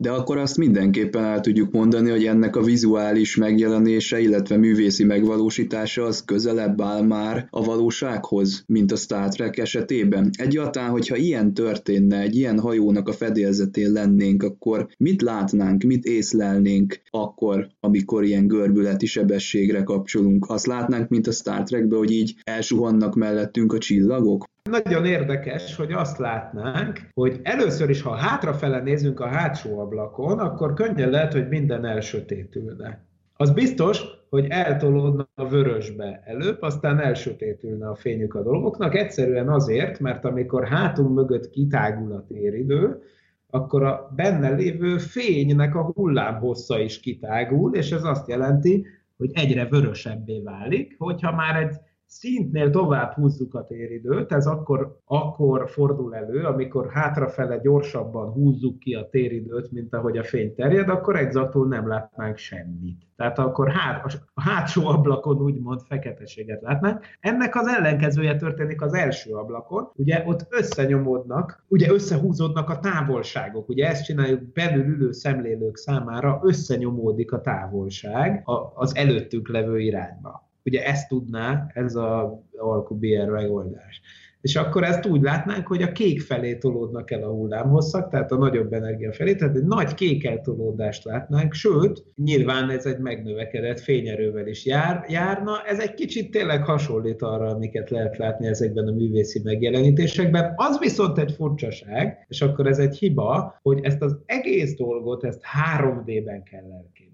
de akkor azt mindenképpen el tudjuk mondani, hogy ennek a vizuális megjelenése, illetve művészi megvalósítása az közelebb áll már a valósághoz, mint a Star Trek esetében. Egyáltalán, hogyha ilyen történne, egy ilyen hajónak a fedélzetén lennénk, akkor mit látnánk, mit észlelnénk akkor, amikor ilyen görbületi sebességre kapcsolunk? Azt látnánk, mint a Star Trekben, hogy így elsuhannak mellettünk a csillagok? Nagyon érdekes, hogy azt látnánk, hogy először is, ha hátrafele nézünk a hátsó ablakon, akkor könnyen lehet, hogy minden elsötétülne. Az biztos, hogy eltolódna a vörösbe előbb, aztán elsötétülne a fényük a dolgoknak, egyszerűen azért, mert amikor hátunk mögött kitágul a téridő, akkor a benne lévő fénynek a hullámhossza is kitágul, és ez azt jelenti, hogy egyre vörösebbé válik, hogyha már egy szintnél tovább húzzuk a téridőt, ez akkor, akkor fordul elő, amikor hátrafele gyorsabban húzzuk ki a téridőt, mint ahogy a fény terjed, akkor exaktul nem látnánk semmit. Tehát akkor hát, a hátsó ablakon úgymond feketeséget látnánk. Ennek az ellenkezője történik az első ablakon. Ugye ott összenyomódnak, ugye összehúzódnak a távolságok. Ugye ezt csináljuk belül ülő szemlélők számára, összenyomódik a távolság az előttünk levő irányba. Ugye ezt tudná ez a alkú BR megoldás. És akkor ezt úgy látnánk, hogy a kék felé tolódnak el a hullámhosszak, tehát a nagyobb energia felé, tehát egy nagy kék eltolódást látnánk, sőt, nyilván ez egy megnövekedett fényerővel is jár, járna. Ez egy kicsit tényleg hasonlít arra, amiket lehet látni ezekben a művészi megjelenítésekben. Az viszont egy furcsaság, és akkor ez egy hiba, hogy ezt az egész dolgot, ezt 3D-ben kell elképzelni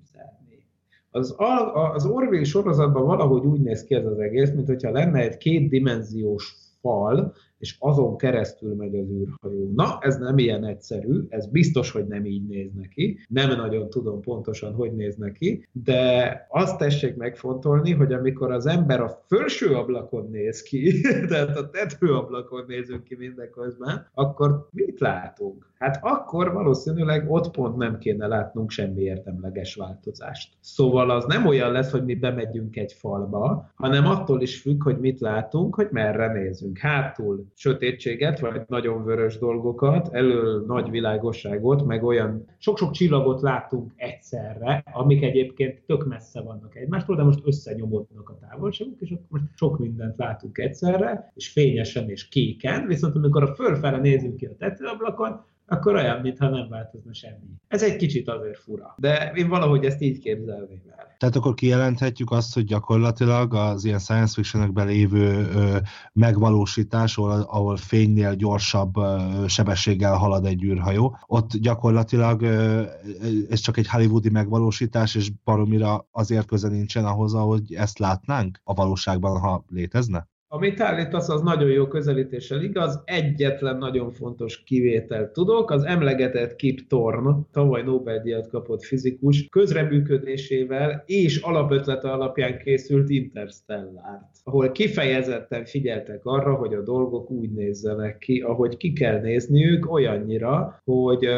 az, az Orville sorozatban valahogy úgy néz ki ez az egész, mint hogyha lenne egy kétdimenziós fal, és azon keresztül megy az űrhajó. Na, ez nem ilyen egyszerű, ez biztos, hogy nem így néz neki. Nem nagyon tudom pontosan, hogy néz neki, de azt tessék megfontolni, hogy amikor az ember a felső ablakon néz ki, [LAUGHS] tehát a tetőablakon nézünk ki mindeközben, akkor mit látunk? Hát akkor valószínűleg ott pont nem kéne látnunk semmi érdemleges változást. Szóval az nem olyan lesz, hogy mi bemegyünk egy falba, hanem attól is függ, hogy mit látunk, hogy merre nézünk. Hátul sötétséget, vagy nagyon vörös dolgokat, elől nagy világosságot, meg olyan sok-sok csillagot látunk egyszerre, amik egyébként tök messze vannak egymástól, de most összenyomódnak a távolságok, és akkor most sok mindent látunk egyszerre, és fényesen és kéken, viszont amikor a fölfele nézünk ki a tetőablakon, akkor olyan, mintha nem változna semmi. Ez egy kicsit azért fura, de én valahogy ezt így képzelném el. Tehát akkor kijelenthetjük azt, hogy gyakorlatilag az ilyen science fiction lévő ö, megvalósítás, ahol, ahol fénynél gyorsabb ö, sebességgel halad egy űrhajó, ott gyakorlatilag ö, ez csak egy hollywoodi megvalósítás, és baromira azért köze nincsen ahhoz, ahogy ezt látnánk a valóságban, ha létezne? Amit állítasz, az nagyon jó közelítéssel igaz. Egyetlen nagyon fontos kivételt tudok, az emlegetett Kip Thorne, tavaly Nobel-díjat kapott fizikus, közreműködésével és alapötlete alapján készült Interstellárt, ahol kifejezetten figyeltek arra, hogy a dolgok úgy nézzenek ki, ahogy ki kell nézniük, olyannyira, hogy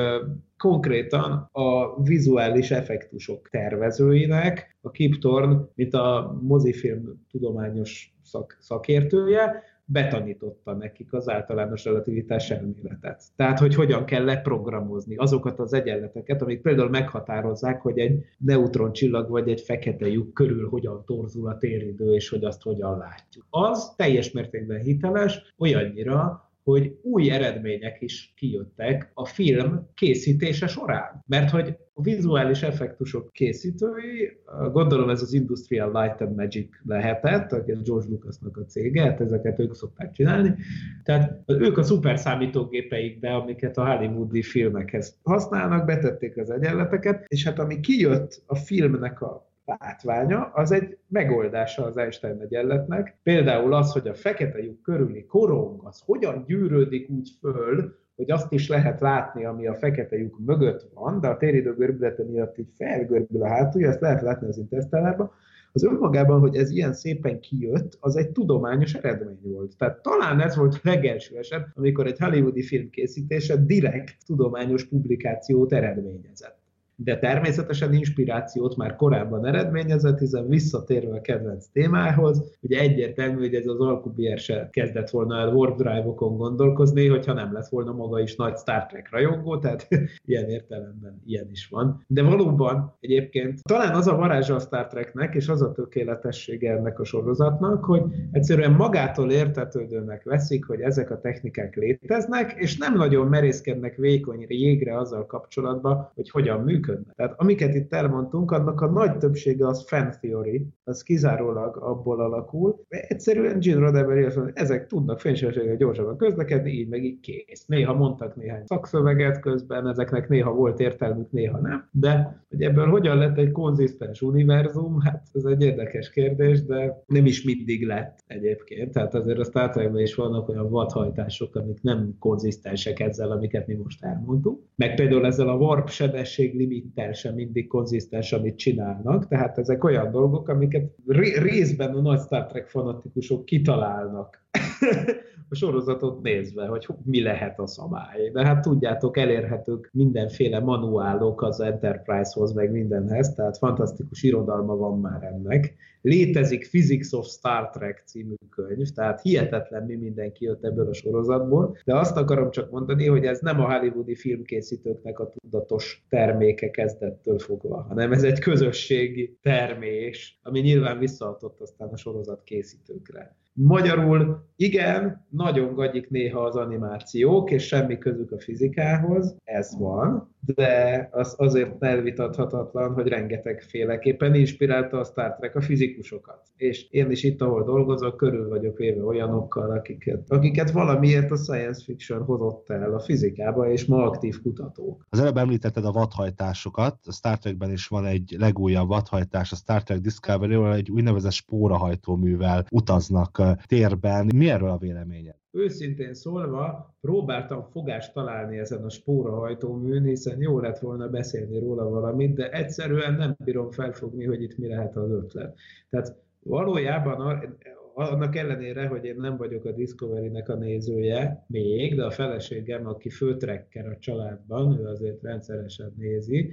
konkrétan a vizuális effektusok tervezőinek, a Kip Thorne, mint a mozifilm tudományos szak, szakértője, betanította nekik az általános relativitás elméletet. Tehát, hogy hogyan kell leprogramozni azokat az egyenleteket, amik például meghatározzák, hogy egy neutroncsillag vagy egy fekete lyuk körül hogyan torzul a téridő, és hogy azt hogyan látjuk. Az teljes mértékben hiteles, olyannyira, hogy új eredmények is kijöttek a film készítése során. Mert hogy a vizuális effektusok készítői, gondolom ez az Industrial Light and Magic lehetett, aki a George Lucasnak a cége, hát ezeket ők szokták csinálni. Tehát ők a szuper számítógépeikbe, amiket a hollywoodi filmekhez használnak, betették az egyenleteket, és hát ami kijött a filmnek a látványa, az egy megoldása az Einstein egyenletnek. Például az, hogy a fekete lyuk körüli korong az hogyan gyűrődik úgy föl, hogy azt is lehet látni, ami a fekete lyuk mögött van, de a téridő görbülete miatt így felgörbül a hátulja, ezt lehet látni az interstellárban, az önmagában, hogy ez ilyen szépen kijött, az egy tudományos eredmény volt. Tehát talán ez volt a legelső eset, amikor egy hollywoodi film készítése direkt tudományos publikációt eredményezett de természetesen inspirációt már korábban eredményezett, hiszen visszatérve a kedvenc témához, ugye egyértelmű, hogy ez az Alcubierre se kezdett volna el Warp Drive-okon gondolkozni, hogyha nem lett volna maga is nagy Star Trek rajongó, tehát [LAUGHS] ilyen értelemben ilyen is van. De valóban egyébként talán az a varázsa a Star Treknek, és az a tökéletessége ennek a sorozatnak, hogy egyszerűen magától értetődőnek veszik, hogy ezek a technikák léteznek, és nem nagyon merészkednek vékony jégre azzal kapcsolatban, hogy hogyan működnek működnek. Tehát amiket itt elmondtunk, annak a nagy többsége az fan theory, az kizárólag abból alakul. Egyszerűen Gene Roddenberry azt mondja, ezek tudnak fénysebességgel gyorsabban közlekedni, így meg így kész. Néha mondtak néhány szakszöveget közben, ezeknek néha volt értelmük, néha nem. De hogy ebből hogyan lett egy konzisztens univerzum, hát ez egy érdekes kérdés, de nem is mindig lett egyébként. Tehát azért a Star Trekben is vannak olyan vadhajtások, amik nem konzisztensek ezzel, amiket mi most elmondtunk. Meg például ezzel a warp sebesség limit limittel sem mindig konzisztens, amit csinálnak, tehát ezek olyan dolgok, amiket részben a nagy Star Trek fanatikusok kitalálnak [LAUGHS] a sorozatot nézve, hogy mi lehet a szabály. De hát tudjátok, elérhetők mindenféle manuálok az Enterprise-hoz, meg mindenhez, tehát fantasztikus irodalma van már ennek. Létezik Physics of Star Trek című könyv, tehát hihetetlen mi mindenki jött ebből a sorozatból, de azt akarom csak mondani, hogy ez nem a hollywoodi filmkészítőknek a tudatos terméke kezdettől fogva, hanem ez egy közösségi termés, ami nyilván visszaadott aztán a sorozat készítőkre. Magyarul igen, nagyon gagyik néha az animációk, és semmi közük a fizikához, ez van, de az azért elvitathatatlan, hogy rengeteg féleképpen inspirálta a Star Trek a fizikusokat. És én is itt, ahol dolgozok, körül vagyok véve olyanokkal, akiket, akiket valamiért a science fiction hozott el a fizikába, és ma aktív kutatók. Az előbb említetted a vadhajtásokat, a Star Trekben is van egy legújabb vadhajtás, a Star Trek Discovery, ahol egy úgynevezett spórahajtóművel utaznak térben. Mi erről a véleményed? Őszintén szólva, próbáltam fogást találni ezen a spórahajtóműn, hiszen jó lett volna beszélni róla valamit, de egyszerűen nem bírom felfogni, hogy itt mi lehet az ötlet. Tehát valójában annak ellenére, hogy én nem vagyok a Discovery-nek a nézője még, de a feleségem, aki főtrekker a családban, ő azért rendszeresen nézi,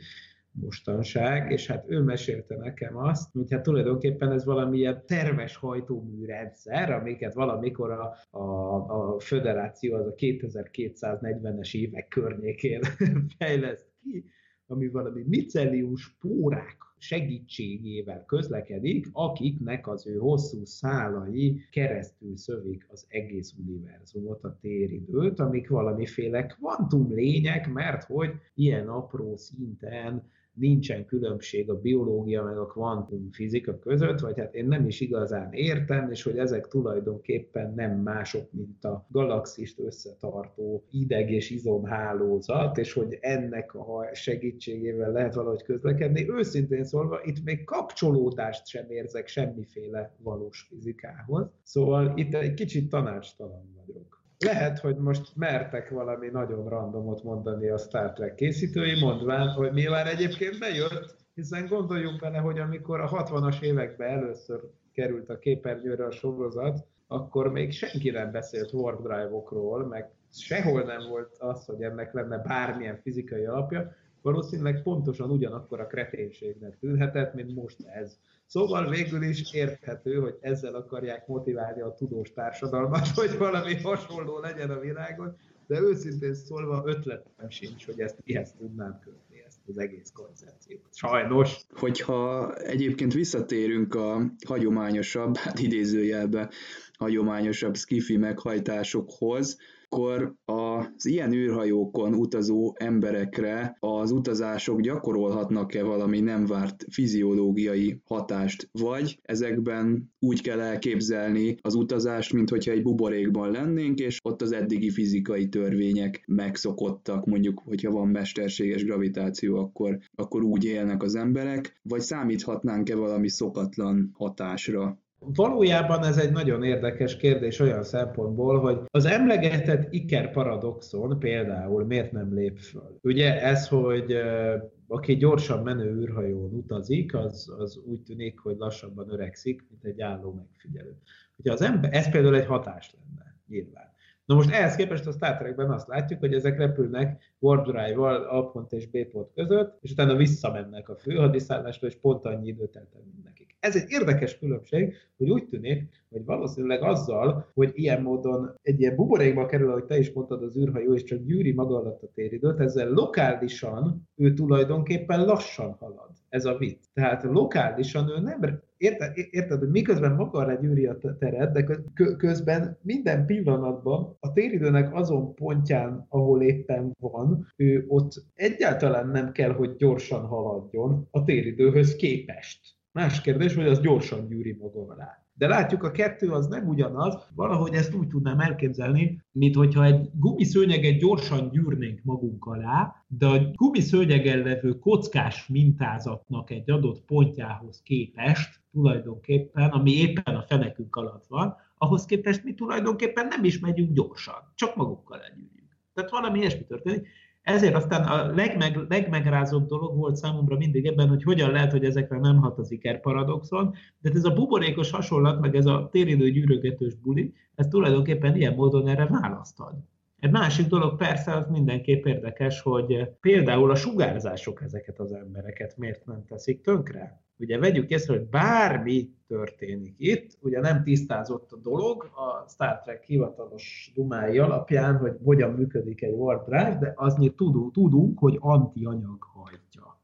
mostanság, és hát ő mesélte nekem azt, hogy hát tulajdonképpen ez valamilyen terves hajtómű rendszer, amiket valamikor a, a, a föderáció az a 2240-es évek környékén [LAUGHS] fejleszt ki, ami valami micellium spórák segítségével közlekedik, akiknek az ő hosszú szálai keresztül szövik az egész univerzumot, a téridőt, amik valamiféle kvantum lények, mert hogy ilyen apró szinten nincsen különbség a biológia meg a kvantum fizika között, vagy hát én nem is igazán értem, és hogy ezek tulajdonképpen nem mások, mint a galaxist összetartó ideg és izomhálózat, és hogy ennek a segítségével lehet valahogy közlekedni. Őszintén szólva, itt még kapcsolódást sem érzek semmiféle valós fizikához. Szóval itt egy kicsit tanácstalan vagyok. Lehet, hogy most mertek valami nagyon randomot mondani a Star Trek készítői, mondván, hogy mi már egyébként bejött, hiszen gondoljunk bele, hogy amikor a 60-as években először került a képernyőre a sorozat, akkor még senki nem beszélt warp drive-okról, meg sehol nem volt az, hogy ennek lenne bármilyen fizikai alapja, valószínűleg pontosan ugyanakkor a kreténségnek tűnhetett, mint most ez. Szóval végül is érthető, hogy ezzel akarják motiválni a tudós társadalmat, [LAUGHS] hogy valami hasonló legyen a világon, de őszintén szólva ötletem sincs, hogy ezt mihez tudnám kötni, ezt az egész koncepciót. Sajnos. Hogyha egyébként visszatérünk a hagyományosabb, hát idézőjelbe hagyományosabb skifi meghajtásokhoz, akkor az ilyen űrhajókon utazó emberekre az utazások gyakorolhatnak-e valami nem várt fiziológiai hatást, vagy ezekben úgy kell elképzelni az utazást, mint hogyha egy buborékban lennénk, és ott az eddigi fizikai törvények megszokottak, mondjuk, hogyha van mesterséges gravitáció, akkor, akkor úgy élnek az emberek, vagy számíthatnánk-e valami szokatlan hatásra? Valójában ez egy nagyon érdekes kérdés olyan szempontból, hogy az emlegetett Iker paradoxon például miért nem lép föl? Ugye ez, hogy aki gyorsan menő űrhajón utazik, az, az úgy tűnik, hogy lassabban öregszik, mint egy álló megfigyelő. Ugye az ember, ez például egy hatás lenne, nyilván. Na most ehhez képest a Star Trekben azt látjuk, hogy ezek repülnek warp drive-val A pont és B pont között, és utána visszamennek a főhadiszállásra, és pont annyi időt eltelik nekik. Ez egy érdekes különbség, hogy úgy tűnik, hogy valószínűleg azzal, hogy ilyen módon egy ilyen buborékba kerül, ahogy te is mondtad, az űrhajó, és csak gyűri maga alatt a téridőt, ezzel lokálisan ő tulajdonképpen lassan halad. Ez a vicc. Tehát lokálisan ő nem érted, érted, hogy miközben maga alá gyűri a teret, de közben minden pillanatban a téridőnek azon pontján, ahol éppen van, ő ott egyáltalán nem kell, hogy gyorsan haladjon a téridőhöz képest. Más kérdés, hogy az gyorsan gyűri maga alá. De látjuk, a kettő az nem ugyanaz, valahogy ezt úgy tudnám elképzelni, mint hogyha egy gumiszőnyeget gyorsan gyűrnénk magunk alá, de a gumiszőnyegen levő kockás mintázatnak egy adott pontjához képest tulajdonképpen, ami éppen a fenekünk alatt van, ahhoz képest mi tulajdonképpen nem is megyünk gyorsan, csak magukkal legyűrjük. Tehát valami ilyesmi történik. Ezért aztán a legmeg, legmegrázóbb dolog volt számomra mindig ebben, hogy hogyan lehet, hogy ezekre nem hat az iker paradoxon, de ez a buborékos hasonlat, meg ez a téridő gyűrögetős buli, ez tulajdonképpen ilyen módon erre választad. Egy másik dolog persze az mindenképp érdekes, hogy például a sugárzások ezeket az embereket miért nem teszik tönkre. Ugye vegyük észre, hogy bármi történik itt, ugye nem tisztázott a dolog a Star Trek hivatalos dumái alapján, hogy hogyan működik egy warp drive, de annyit tudunk, tudunk hogy antianyag hajtja.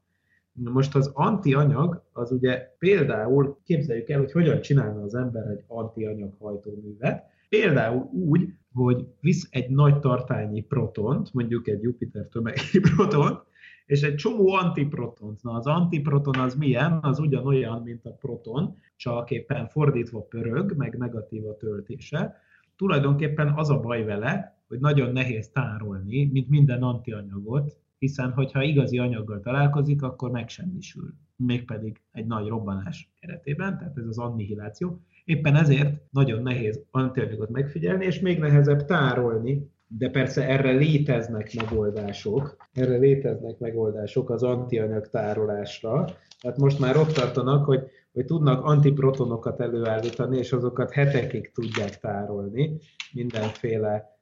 Most az antianyag, az ugye például képzeljük el, hogy hogyan csinálna az ember egy antianyag hajtóművet, például úgy, hogy visz egy nagy tartálynyi protont, mondjuk egy Jupiter tömegű [LAUGHS] protont, és egy csomó antiprotont. Na az antiproton az milyen? Az ugyanolyan, mint a proton, csak éppen fordítva pörög, meg negatív a töltése. Tulajdonképpen az a baj vele, hogy nagyon nehéz tárolni, mint minden antianyagot, hiszen hogyha igazi anyaggal találkozik, akkor megsemmisül. Mégpedig egy nagy robbanás keretében, tehát ez az annihiláció. Éppen ezért nagyon nehéz antianyagot megfigyelni, és még nehezebb tárolni, de persze erre léteznek megoldások, erre léteznek megoldások az antianyag tárolásra. Tehát most már ott tartanak, hogy, hogy tudnak antiprotonokat előállítani, és azokat hetekig tudják tárolni mindenféle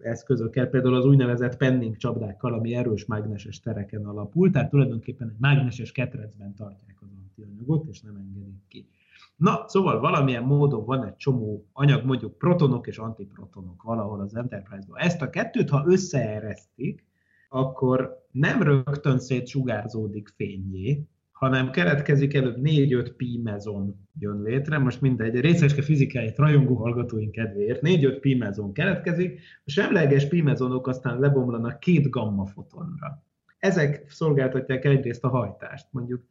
eszközökkel, például az úgynevezett penning csapdákkal, ami erős mágneses tereken alapul, tehát tulajdonképpen egy mágneses ketrecben tartják az antianyagot, és nem engedik ki. Na, szóval valamilyen módon van egy csomó anyag, mondjuk protonok és antiprotonok valahol az Enterprise-ban. Ezt a kettőt, ha összeeresztik, akkor nem rögtön szétsugárzódik fényé, hanem keletkezik előbb 4-5 pi mezon jön létre, most mindegy, részeske fizikáit rajongó hallgatóink kedvéért, 4-5 pi mezon keletkezik, a semleges pi mezonok aztán lebomlanak két gamma fotonra. ezek szolgáltatják egyrészt a hajtást, mondjuk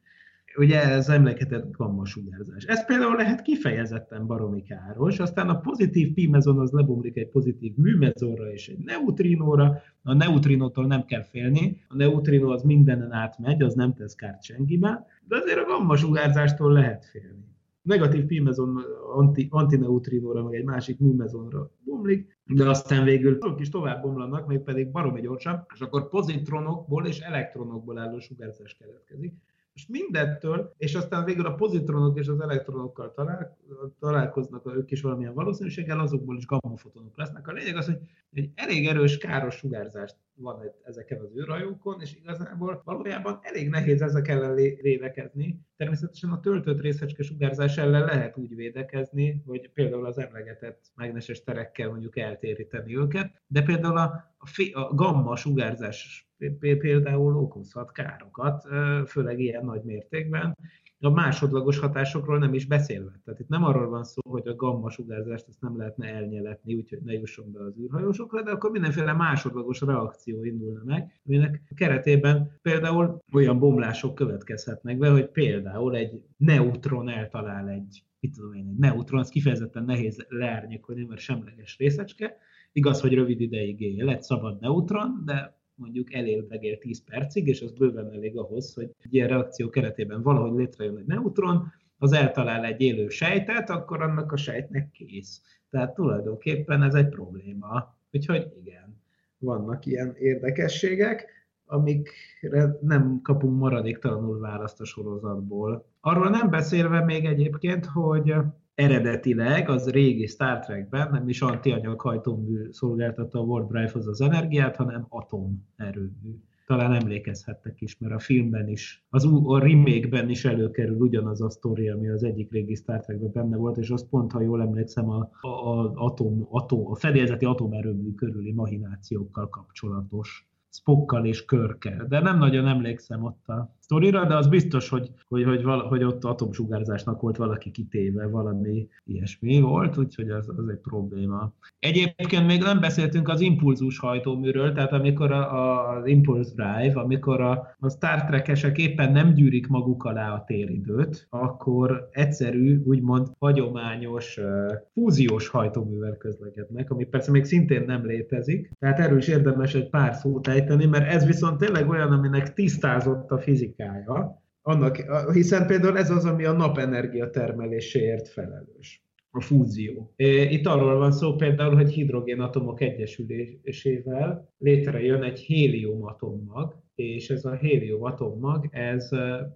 ugye ez emlékezett gamma sugárzás. Ez például lehet kifejezetten baromi káros, aztán a pozitív pimezon az lebomlik egy pozitív műmezonra és egy neutrinóra, a neutrinótól nem kell félni, a neutrinó az mindenen átmegy, az nem tesz kárt senkiben, de azért a gamma sugárzástól lehet félni. Negatív pimezon anti, antineutrinóra, meg egy másik műmezonra bomlik, de aztán végül azok is tovább bomlanak, még pedig baromi gyorsan, és akkor pozitronokból és elektronokból álló sugárzás keletkezik és mindettől, és aztán végül a pozitronok és az elektronokkal talál, találkoznak ők is valamilyen valószínűséggel, azokból is gammafotonok lesznek. A lényeg az, hogy egy elég erős, káros sugárzást van ezeken az űrhajókon, és igazából valójában elég nehéz ezek ellen védekezni. Természetesen a töltött részecske sugárzás ellen lehet úgy védekezni, hogy például az emlegetett mágneses terekkel mondjuk eltéríteni őket, de például a, a, a gamma sugárzás például okozhat károkat, főleg ilyen nagy mértékben, a másodlagos hatásokról nem is beszélve. Tehát itt nem arról van szó, hogy a gamma sugárzást ezt nem lehetne elnyeletni, úgyhogy ne jusson be az űrhajósokra, de akkor mindenféle másodlagos reakció indulna meg, aminek keretében például olyan bomlások következhetnek be, hogy például egy neutron eltalál egy, mit tudom én, egy neutron, az kifejezetten nehéz leárnyékolni, mert semleges részecske, igaz, hogy rövid ideig él, egy szabad neutron, de mondjuk elélvegél 10 percig, és az bőven elég ahhoz, hogy egy ilyen reakció keretében valahogy létrejön egy neutron, az eltalál egy élő sejtet, akkor annak a sejtnek kész. Tehát tulajdonképpen ez egy probléma. Úgyhogy igen, vannak ilyen érdekességek, amikre nem kapunk maradéktalanul választ a sorozatból. Arról nem beszélve még egyébként, hogy eredetileg az régi Star Trekben nem is antianyag hajtómű szolgáltatta a Warp Drive-hoz az energiát, hanem atomerőmű. Talán emlékezhettek is, mert a filmben is, az a remake-ben is előkerül ugyanaz a sztori, ami az egyik régi Star Trekben benne volt, és az pont, ha jól emlékszem, a, a, a, atom, atom, a fedélzeti atomerőmű körüli mahinációkkal kapcsolatos Spockkal és Körkel, de nem nagyon emlékszem ott a sztorira, de az biztos, hogy, hogy, hogy, vala, hogy ott atomsugárzásnak volt valaki kitéve, valami ilyesmi volt, úgyhogy az, az egy probléma. Egyébként még nem beszéltünk az impulzus hajtóműről, tehát amikor a, a, az Impulse Drive, amikor a, a Star Trek-esek éppen nem gyűrik maguk alá a téridőt, akkor egyszerű, úgymond hagyományos uh, fúziós hajtóművel közlekednek, ami persze még szintén nem létezik, tehát erről is érdemes egy pár szót ejteni, mert ez viszont tényleg olyan, aminek tisztázott a fizika fizikája, annak, hiszen például ez az, ami a napenergia termeléséért felelős. A fúzió. Itt arról van szó például, hogy hidrogénatomok egyesülésével létrejön egy héliumatommag, és ez a héliumatommag, ez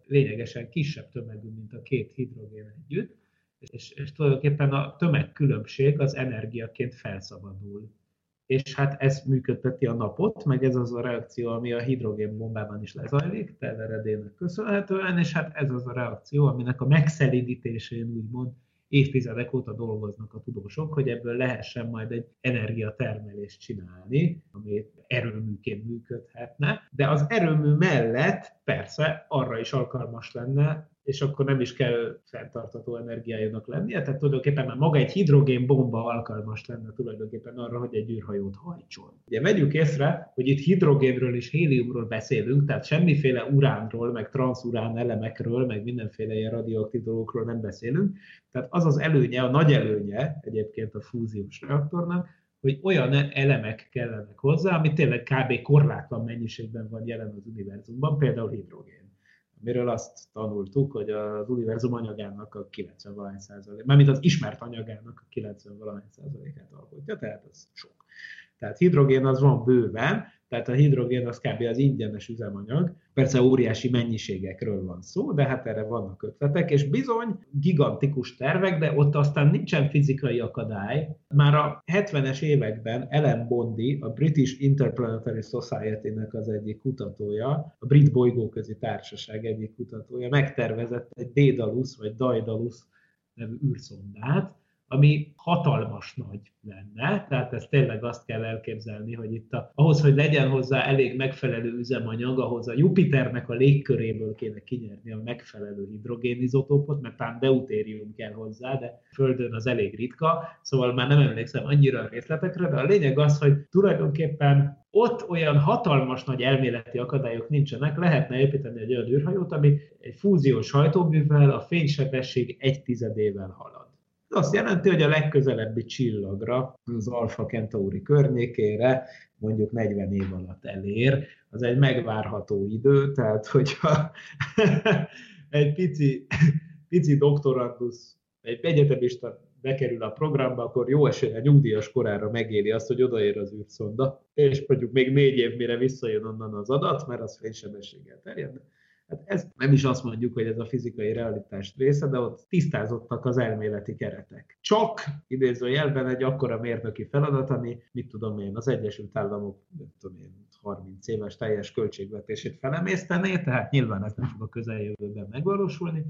lényegesen kisebb tömegű, mint a két hidrogén együtt, és, és tulajdonképpen a tömegkülönbség az energiaként felszabadul és hát ez működteti a napot, meg ez az a reakció, ami a hidrogénbombában is lezajlik, teleredének köszönhetően, és hát ez az a reakció, aminek a megszelidítésén úgymond évtizedek óta dolgoznak a tudósok, hogy ebből lehessen majd egy energiatermelést csinálni, ami erőműként működhetne, de az erőmű mellett persze arra is alkalmas lenne, és akkor nem is kell fenntartató energiájának lennie, tehát tulajdonképpen már maga egy hidrogénbomba alkalmas lenne tulajdonképpen arra, hogy egy űrhajót hajtson. Ugye vegyük észre, hogy itt hidrogénről és héliumról beszélünk, tehát semmiféle uránról, meg transzurán elemekről, meg mindenféle ilyen radioaktív dolgokról nem beszélünk. Tehát az az előnye, a nagy előnye egyébként a fúziós reaktornak, hogy olyan elemek kellenek hozzá, ami tényleg kb. korlátlan mennyiségben van jelen az univerzumban, például hidrogén amiről azt tanultuk, hogy az univerzum anyagának a 90 valahány százalék, mármint az ismert anyagának a 90 valahány százalékát alkotja, tehát az sok. Tehát hidrogén az van bőven, tehát a hidrogén az kb. az ingyenes üzemanyag. Persze óriási mennyiségekről van szó, de hát erre vannak ötletek, és bizony gigantikus tervek, de ott aztán nincsen fizikai akadály. Már a 70-es években Ellen Bondi, a British Interplanetary Society-nek az egyik kutatója, a Brit Bolygóközi Társaság egyik kutatója megtervezett egy Daedalus vagy Daedalus nevű űrszondát, ami hatalmas nagy lenne, tehát ez tényleg azt kell elképzelni, hogy itt a, ahhoz, hogy legyen hozzá elég megfelelő üzemanyag, ahhoz a Jupiternek a légköréből kéne kinyerni a megfelelő hidrogénizotópot, mert talán deutérium kell hozzá, de Földön az elég ritka, szóval már nem emlékszem annyira a részletekre, de a lényeg az, hogy tulajdonképpen ott olyan hatalmas nagy elméleti akadályok nincsenek, lehetne építeni egy olyan űrhajót, ami egy fúziós hajtóművel a fénysebesség egy tizedével halad. Ez azt jelenti, hogy a legközelebbi csillagra, az Alfa Centauri környékére mondjuk 40 év alatt elér. Az egy megvárható idő, tehát hogyha [LAUGHS] egy pici, pici doktorandusz, egy egyetemista bekerül a programba, akkor jó esélye nyugdíjas korára megéli azt, hogy odaér az űrszonda, és mondjuk még négy év mire visszajön onnan az adat, mert az fénysebességgel terjed. Hát ez nem is azt mondjuk, hogy ez a fizikai realitás része, de ott tisztázottak az elméleti keretek. Csak idézőjelben egy akkora mérnöki feladat, ami, mit tudom én, az Egyesült Államok, mit tudom én, 30 éves teljes költségvetését felemésztené, tehát nyilván ez nem fog a közeljövőben megvalósulni,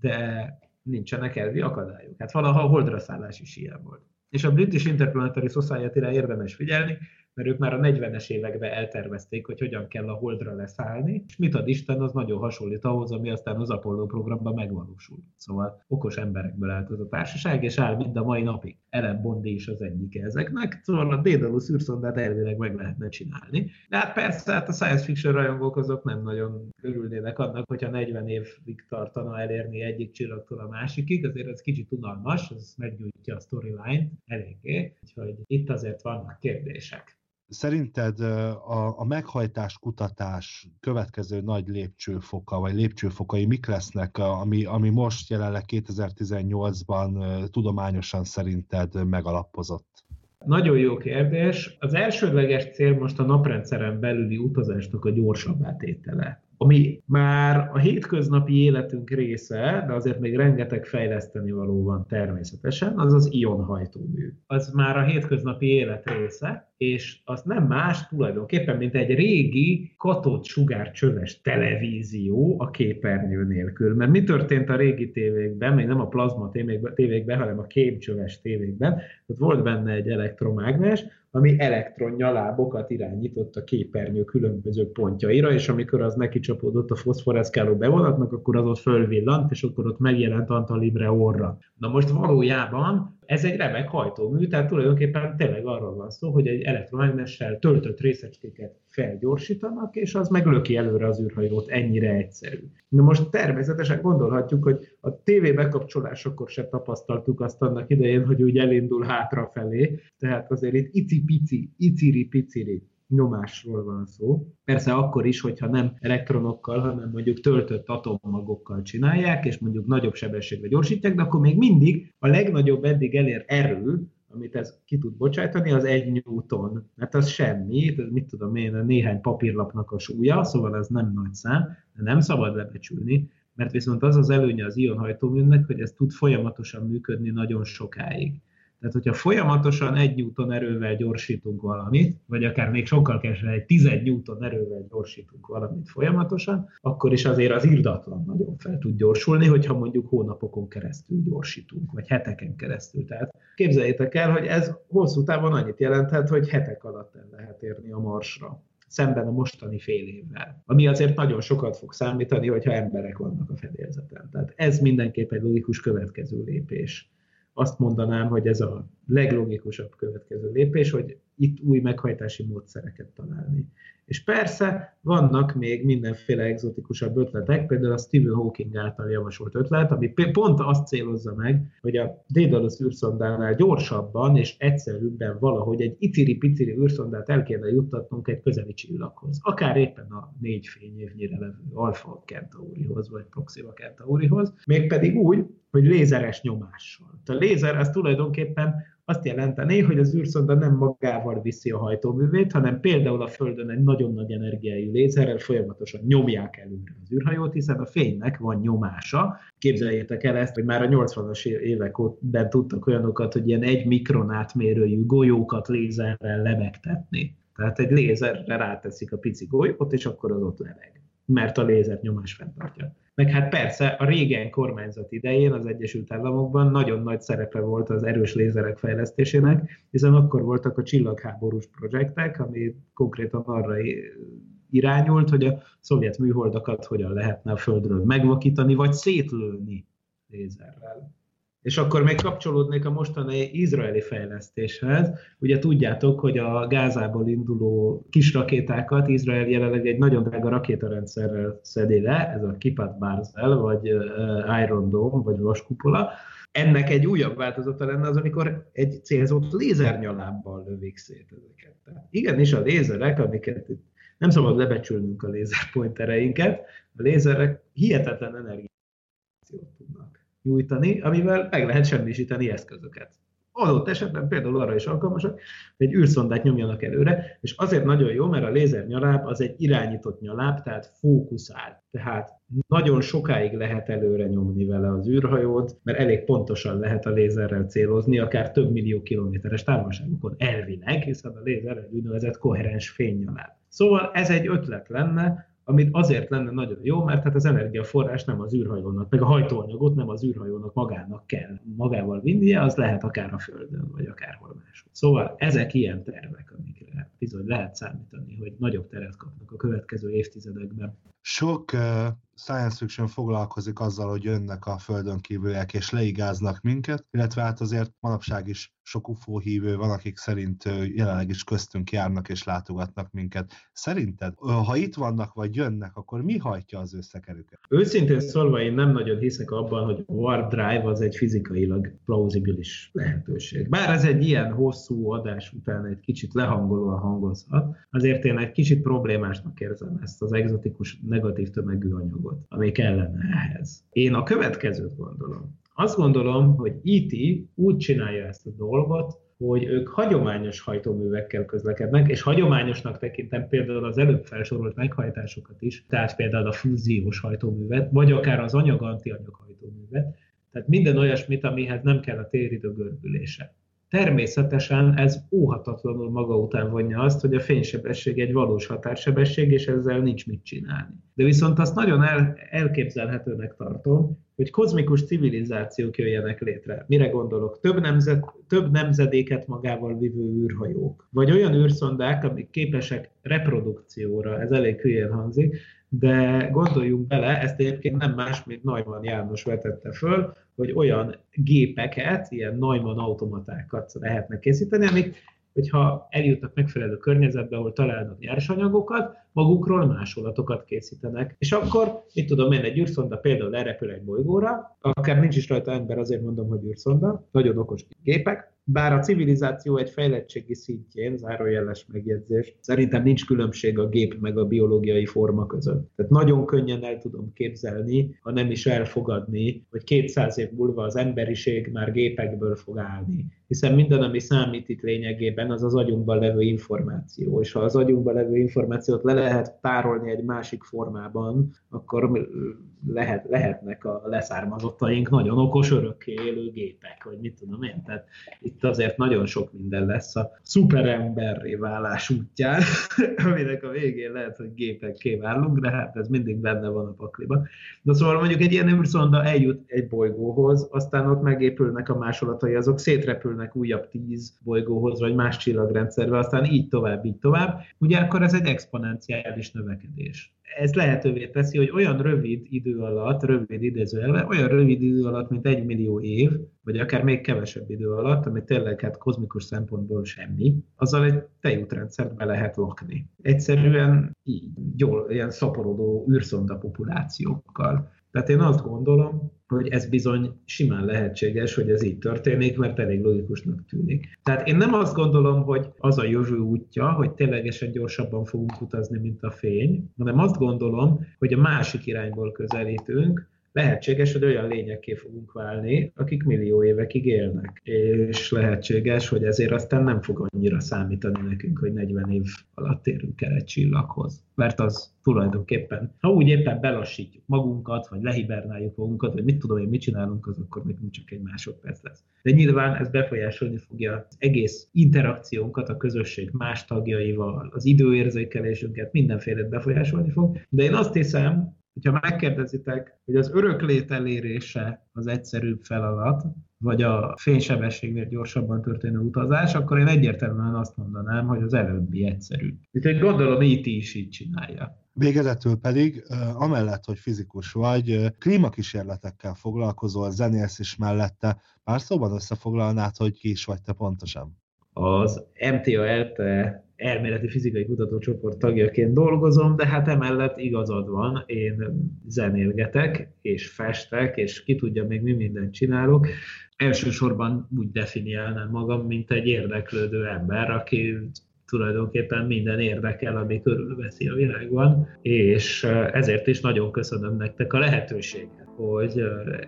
de nincsenek elvi akadályok. Hát valaha a holdra szállás is ilyen volt. És a British Interplanetary Society-re érdemes figyelni, mert ők már a 40-es években eltervezték, hogy hogyan kell a Holdra leszállni, és mit ad Isten, az nagyon hasonlít ahhoz, ami aztán az Apollo programban megvalósul. Szóval okos emberekből állt az a társaság, és áll mind a mai napig. Ellen Bondi is az egyik ezeknek, szóval a Daedalus űrszondát elvileg meg lehetne csinálni. De hát persze, hát a science fiction rajongók azok nem nagyon örülnének annak, hogyha 40 évig tartana elérni egyik csillagtól a másikig, azért ez kicsit unalmas, ez meggyújtja a storyline eléggé, úgyhogy itt azért vannak kérdések. Szerinted a, a meghajtás kutatás következő nagy lépcsőfoka, vagy lépcsőfokai mik lesznek, ami, ami most jelenleg 2018-ban tudományosan szerinted megalapozott? Nagyon jó kérdés. Az elsődleges cél most a naprendszeren belüli utazásnak a gyorsabb átétele ami már a hétköznapi életünk része, de azért még rengeteg fejleszteni való van természetesen, az az ionhajtómű. Az már a hétköznapi élet része, és az nem más tulajdonképpen, mint egy régi katott sugárcsöves televízió a képernyő nélkül. Mert mi történt a régi tévékben, még nem a plazma tévékben, hanem a képcsöves tévékben, ott volt benne egy elektromágnes, ami elektronnyalábokat irányított a képernyő különböző pontjaira, és amikor az neki csapódott a foszforeszkáló bevonatnak, akkor az ott fölvillant, és akkor ott megjelent Antal Libre orra. Na most valójában ez egy remek hajtómű, tehát tulajdonképpen tényleg arról van szó, hogy egy elektromágnessel töltött részecskéket felgyorsítanak, és az meglöki előre az űrhajót, ennyire egyszerű. Na most természetesen gondolhatjuk, hogy a tévé bekapcsolásakor se tapasztaltuk azt annak idején, hogy úgy elindul hátrafelé, tehát azért itt icipici, iciri-piciri nyomásról van szó. Persze akkor is, hogyha nem elektronokkal, hanem mondjuk töltött atommagokkal csinálják, és mondjuk nagyobb sebességre gyorsítják, de akkor még mindig a legnagyobb eddig elér erő, amit ez ki tud bocsájtani, az egy newton. Hát az semmi, ez mit tudom én, néhány papírlapnak a súlya, szóval ez nem nagy szám, de nem szabad lebecsülni, mert viszont az az előnye az ionhajtóműnek, hogy ez tud folyamatosan működni nagyon sokáig. Tehát, hogyha folyamatosan egy newton erővel gyorsítunk valamit, vagy akár még sokkal kevesebb, egy 10 newton erővel gyorsítunk valamit folyamatosan, akkor is azért az irdatlan nagyon fel tud gyorsulni, hogyha mondjuk hónapokon keresztül gyorsítunk, vagy heteken keresztül. Tehát képzeljétek el, hogy ez hosszú távon annyit jelenthet, hogy hetek alatt el lehet érni a marsra szemben a mostani fél évvel. Ami azért nagyon sokat fog számítani, hogyha emberek vannak a fedélzeten. Tehát ez mindenképp egy logikus következő lépés azt mondanám, hogy ez a leglogikusabb következő lépés, hogy itt új meghajtási módszereket találni. És persze vannak még mindenféle exotikusabb ötletek, például a Stephen Hawking által javasolt ötlet, ami pont azt célozza meg, hogy a Daedalus űrszondánál gyorsabban és egyszerűbben valahogy egy iciri-piciri űrszondát el kéne juttatnunk egy közeli csillaghoz. Akár éppen a négy fényévnyire levő Alpha Centaurihoz, vagy Proxima Centaurihoz, mégpedig úgy, hogy lézeres nyomással. A lézer az tulajdonképpen azt jelenteni, hogy az űrszonda nem magával viszi a hajtóművét, hanem például a Földön egy nagyon nagy energiájú lézerrel folyamatosan nyomják előre az űrhajót, hiszen a fénynek van nyomása. Képzeljétek el ezt, hogy már a 80-as években tudtak olyanokat, hogy ilyen egy mikron átmérőjű golyókat lézerrel lebegtetni. Tehát egy lézerre ráteszik a pici golyót, és akkor az ott lebeg, mert a lézer nyomás fenntartja meg hát persze a régen kormányzat idején az Egyesült Államokban nagyon nagy szerepe volt az erős lézerek fejlesztésének, hiszen akkor voltak a csillagháborús projektek, ami konkrétan arra irányult, hogy a szovjet műholdakat hogyan lehetne a Földről megvakítani, vagy szétlőni lézerrel. És akkor még kapcsolódnék a mostani izraeli fejlesztéshez. Ugye tudjátok, hogy a Gázából induló kis rakétákat Izrael jelenleg egy nagyon drága rakétarendszerrel szedi le, ez a Kipat Barzel, vagy Iron Dome, vagy vaskupola. Ennek egy újabb változata lenne az, amikor egy célzott lézernyalábbal lövik szét ezeket. Tehát igenis a lézerek, amiket nem szabad lebecsülnünk a lézerpointereinket, a lézerek hihetetlen energiát nyújtani, amivel meg lehet semmisíteni eszközöket. Adott esetben például arra is alkalmasak, hogy egy űrszondát nyomjanak előre, és azért nagyon jó, mert a lézer nyaláb az egy irányított nyaláb, tehát fókuszál. Tehát nagyon sokáig lehet előre nyomni vele az űrhajót, mert elég pontosan lehet a lézerrel célozni, akár több millió kilométeres távolságokon elvileg, hiszen a lézer egy úgynevezett koherens fénynyaláb. Szóval ez egy ötlet lenne, amit azért lenne nagyon jó, mert hát az energiaforrás nem az űrhajónak, meg a hajtóanyagot nem az űrhajónak magának kell magával vinnie, az lehet akár a Földön, vagy akárhol máshol. Szóval ezek ilyen tervek, amikre bizony lehet számítani, hogy nagyobb teret kapnak a következő évtizedekben. Sok uh, science fiction foglalkozik azzal, hogy jönnek a földön kívüliek és leigáznak minket, illetve hát azért manapság is sok UFO hívő van, akik szerint jelenleg is köztünk járnak és látogatnak minket. Szerinted, ha itt vannak vagy jönnek, akkor mi hajtja az összekerüket? Őszintén szólva én nem nagyon hiszek abban, hogy Warp Drive az egy fizikailag plauzibilis lehetőség. Bár ez egy ilyen hosszú adás után egy kicsit lehangolóan hangozhat, azért én egy kicsit problémásnak érzem ezt az egzotikus negatív tömegű anyagot, ami kellene ehhez. Én a következőt gondolom. Azt gondolom, hogy IT e úgy csinálja ezt a dolgot, hogy ők hagyományos hajtóművekkel közlekednek, és hagyományosnak tekintem például az előbb felsorolt meghajtásokat is, tehát például a fúziós hajtóművet, vagy akár az anyag-antianyag hajtóművet, tehát minden olyasmit, amihez nem kell a téridő görbülése. Természetesen ez óhatatlanul maga után vonja azt, hogy a fénysebesség egy valós határsebesség, és ezzel nincs mit csinálni. De viszont azt nagyon el, elképzelhetőnek tartom, hogy kozmikus civilizációk jöjjenek létre. Mire gondolok? Több, nemzet, több nemzedéket magával vívő űrhajók. Vagy olyan űrszondák, amik képesek reprodukcióra, ez elég hülyén hangzik, de gondoljunk bele, ezt egyébként nem más, mint Neumann János vetette föl, hogy olyan gépeket, ilyen Neumann automatákat lehetne készíteni, amik, hogyha eljutnak megfelelő környezetbe, ahol találnak nyersanyagokat, magukról másolatokat készítenek. És akkor, mit tudom én, egy űrszonda például elrepül egy bolygóra, akár nincs is rajta ember, azért mondom, hogy űrszonda, nagyon okos gépek, bár a civilizáció egy fejlettségi szintjén, zárójeles megjegyzés, szerintem nincs különbség a gép meg a biológiai forma között. Tehát nagyon könnyen el tudom képzelni, ha nem is elfogadni, hogy 200 év múlva az emberiség már gépekből fog állni. Hiszen minden, ami számít itt lényegében, az az agyunkban levő információ. És ha az agyunkban levő információt le lehet tárolni egy másik formában, akkor lehet, lehetnek a leszármazottaink nagyon okos, örökké élő gépek, vagy mit tudom én. Tehát itt azért nagyon sok minden lesz a szuperemberré válás útján, [LAUGHS] aminek a végén lehet, hogy gépekké válunk, de hát ez mindig benne van a pakliban. De szóval mondjuk egy ilyen űrszonda eljut egy bolygóhoz, aztán ott megépülnek a másolatai, azok szétrepülnek újabb tíz bolygóhoz, vagy más csillagrendszerbe, aztán így tovább, így tovább. Ugye akkor ez egy exponenciális növekedés ez lehetővé teszi, hogy olyan rövid idő alatt, rövid idézőjelve, olyan rövid idő alatt, mint egy millió év, vagy akár még kevesebb idő alatt, ami tényleg hát kozmikus szempontból semmi, azzal egy tejútrendszert be lehet lakni. Egyszerűen így, gyól, ilyen szaporodó űrszonda populációkkal. Tehát én azt gondolom, hogy ez bizony simán lehetséges, hogy ez így történik, mert elég logikusnak tűnik. Tehát én nem azt gondolom, hogy az a jövő útja, hogy ténylegesen gyorsabban fogunk utazni, mint a fény, hanem azt gondolom, hogy a másik irányból közelítünk, lehetséges, hogy olyan lényekké fogunk válni, akik millió évekig élnek. És lehetséges, hogy ezért aztán nem fog annyira számítani nekünk, hogy 40 év alatt érünk el egy csillaghoz. Mert az tulajdonképpen, ha úgy éppen belassítjuk magunkat, vagy lehibernáljuk magunkat, vagy mit tudom én, mit csinálunk, az akkor még csak egy másodperc lesz. De nyilván ez befolyásolni fogja az egész interakciónkat a közösség más tagjaival, az időérzékelésünket, mindenféle befolyásolni fog. De én azt hiszem, hogyha megkérdezitek, hogy az öröklét elérése az egyszerűbb feladat, vagy a fénysebességnél gyorsabban történő utazás, akkor én egyértelműen azt mondanám, hogy az előbbi egyszerű. Úgyhogy gondolom, IT is így csinálja. Végezetül pedig, amellett, hogy fizikus vagy, klímakísérletekkel foglalkozol, zenélsz is mellette. Pár szóban összefoglalnád, hogy ki is vagy te pontosan? Az MTA ELTE elméleti fizikai kutatócsoport tagjaként dolgozom, de hát emellett igazad van, én zenélgetek, és festek, és ki tudja még mi mindent csinálok. Elsősorban úgy definiálnám magam, mint egy érdeklődő ember, aki tulajdonképpen minden érdekel, ami körülveszi a világban, és ezért is nagyon köszönöm nektek a lehetőséget, hogy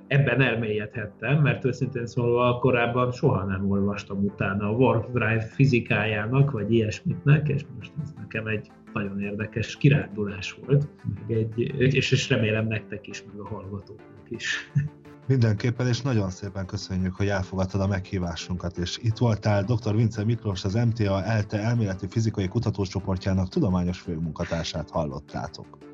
ebben elmélyedhettem, mert őszintén szólva korábban soha nem olvastam utána a Warp Drive fizikájának, vagy ilyesmitnek, és most ez nekem egy nagyon érdekes kirándulás volt, meg egy, és, és remélem nektek is, meg a hallgatóknak is. [LAUGHS] Mindenképpen, és nagyon szépen köszönjük, hogy elfogadtad a meghívásunkat, és itt voltál dr. Vince Miklós, az MTA ELTE elméleti fizikai kutatócsoportjának tudományos főmunkatársát hallottátok.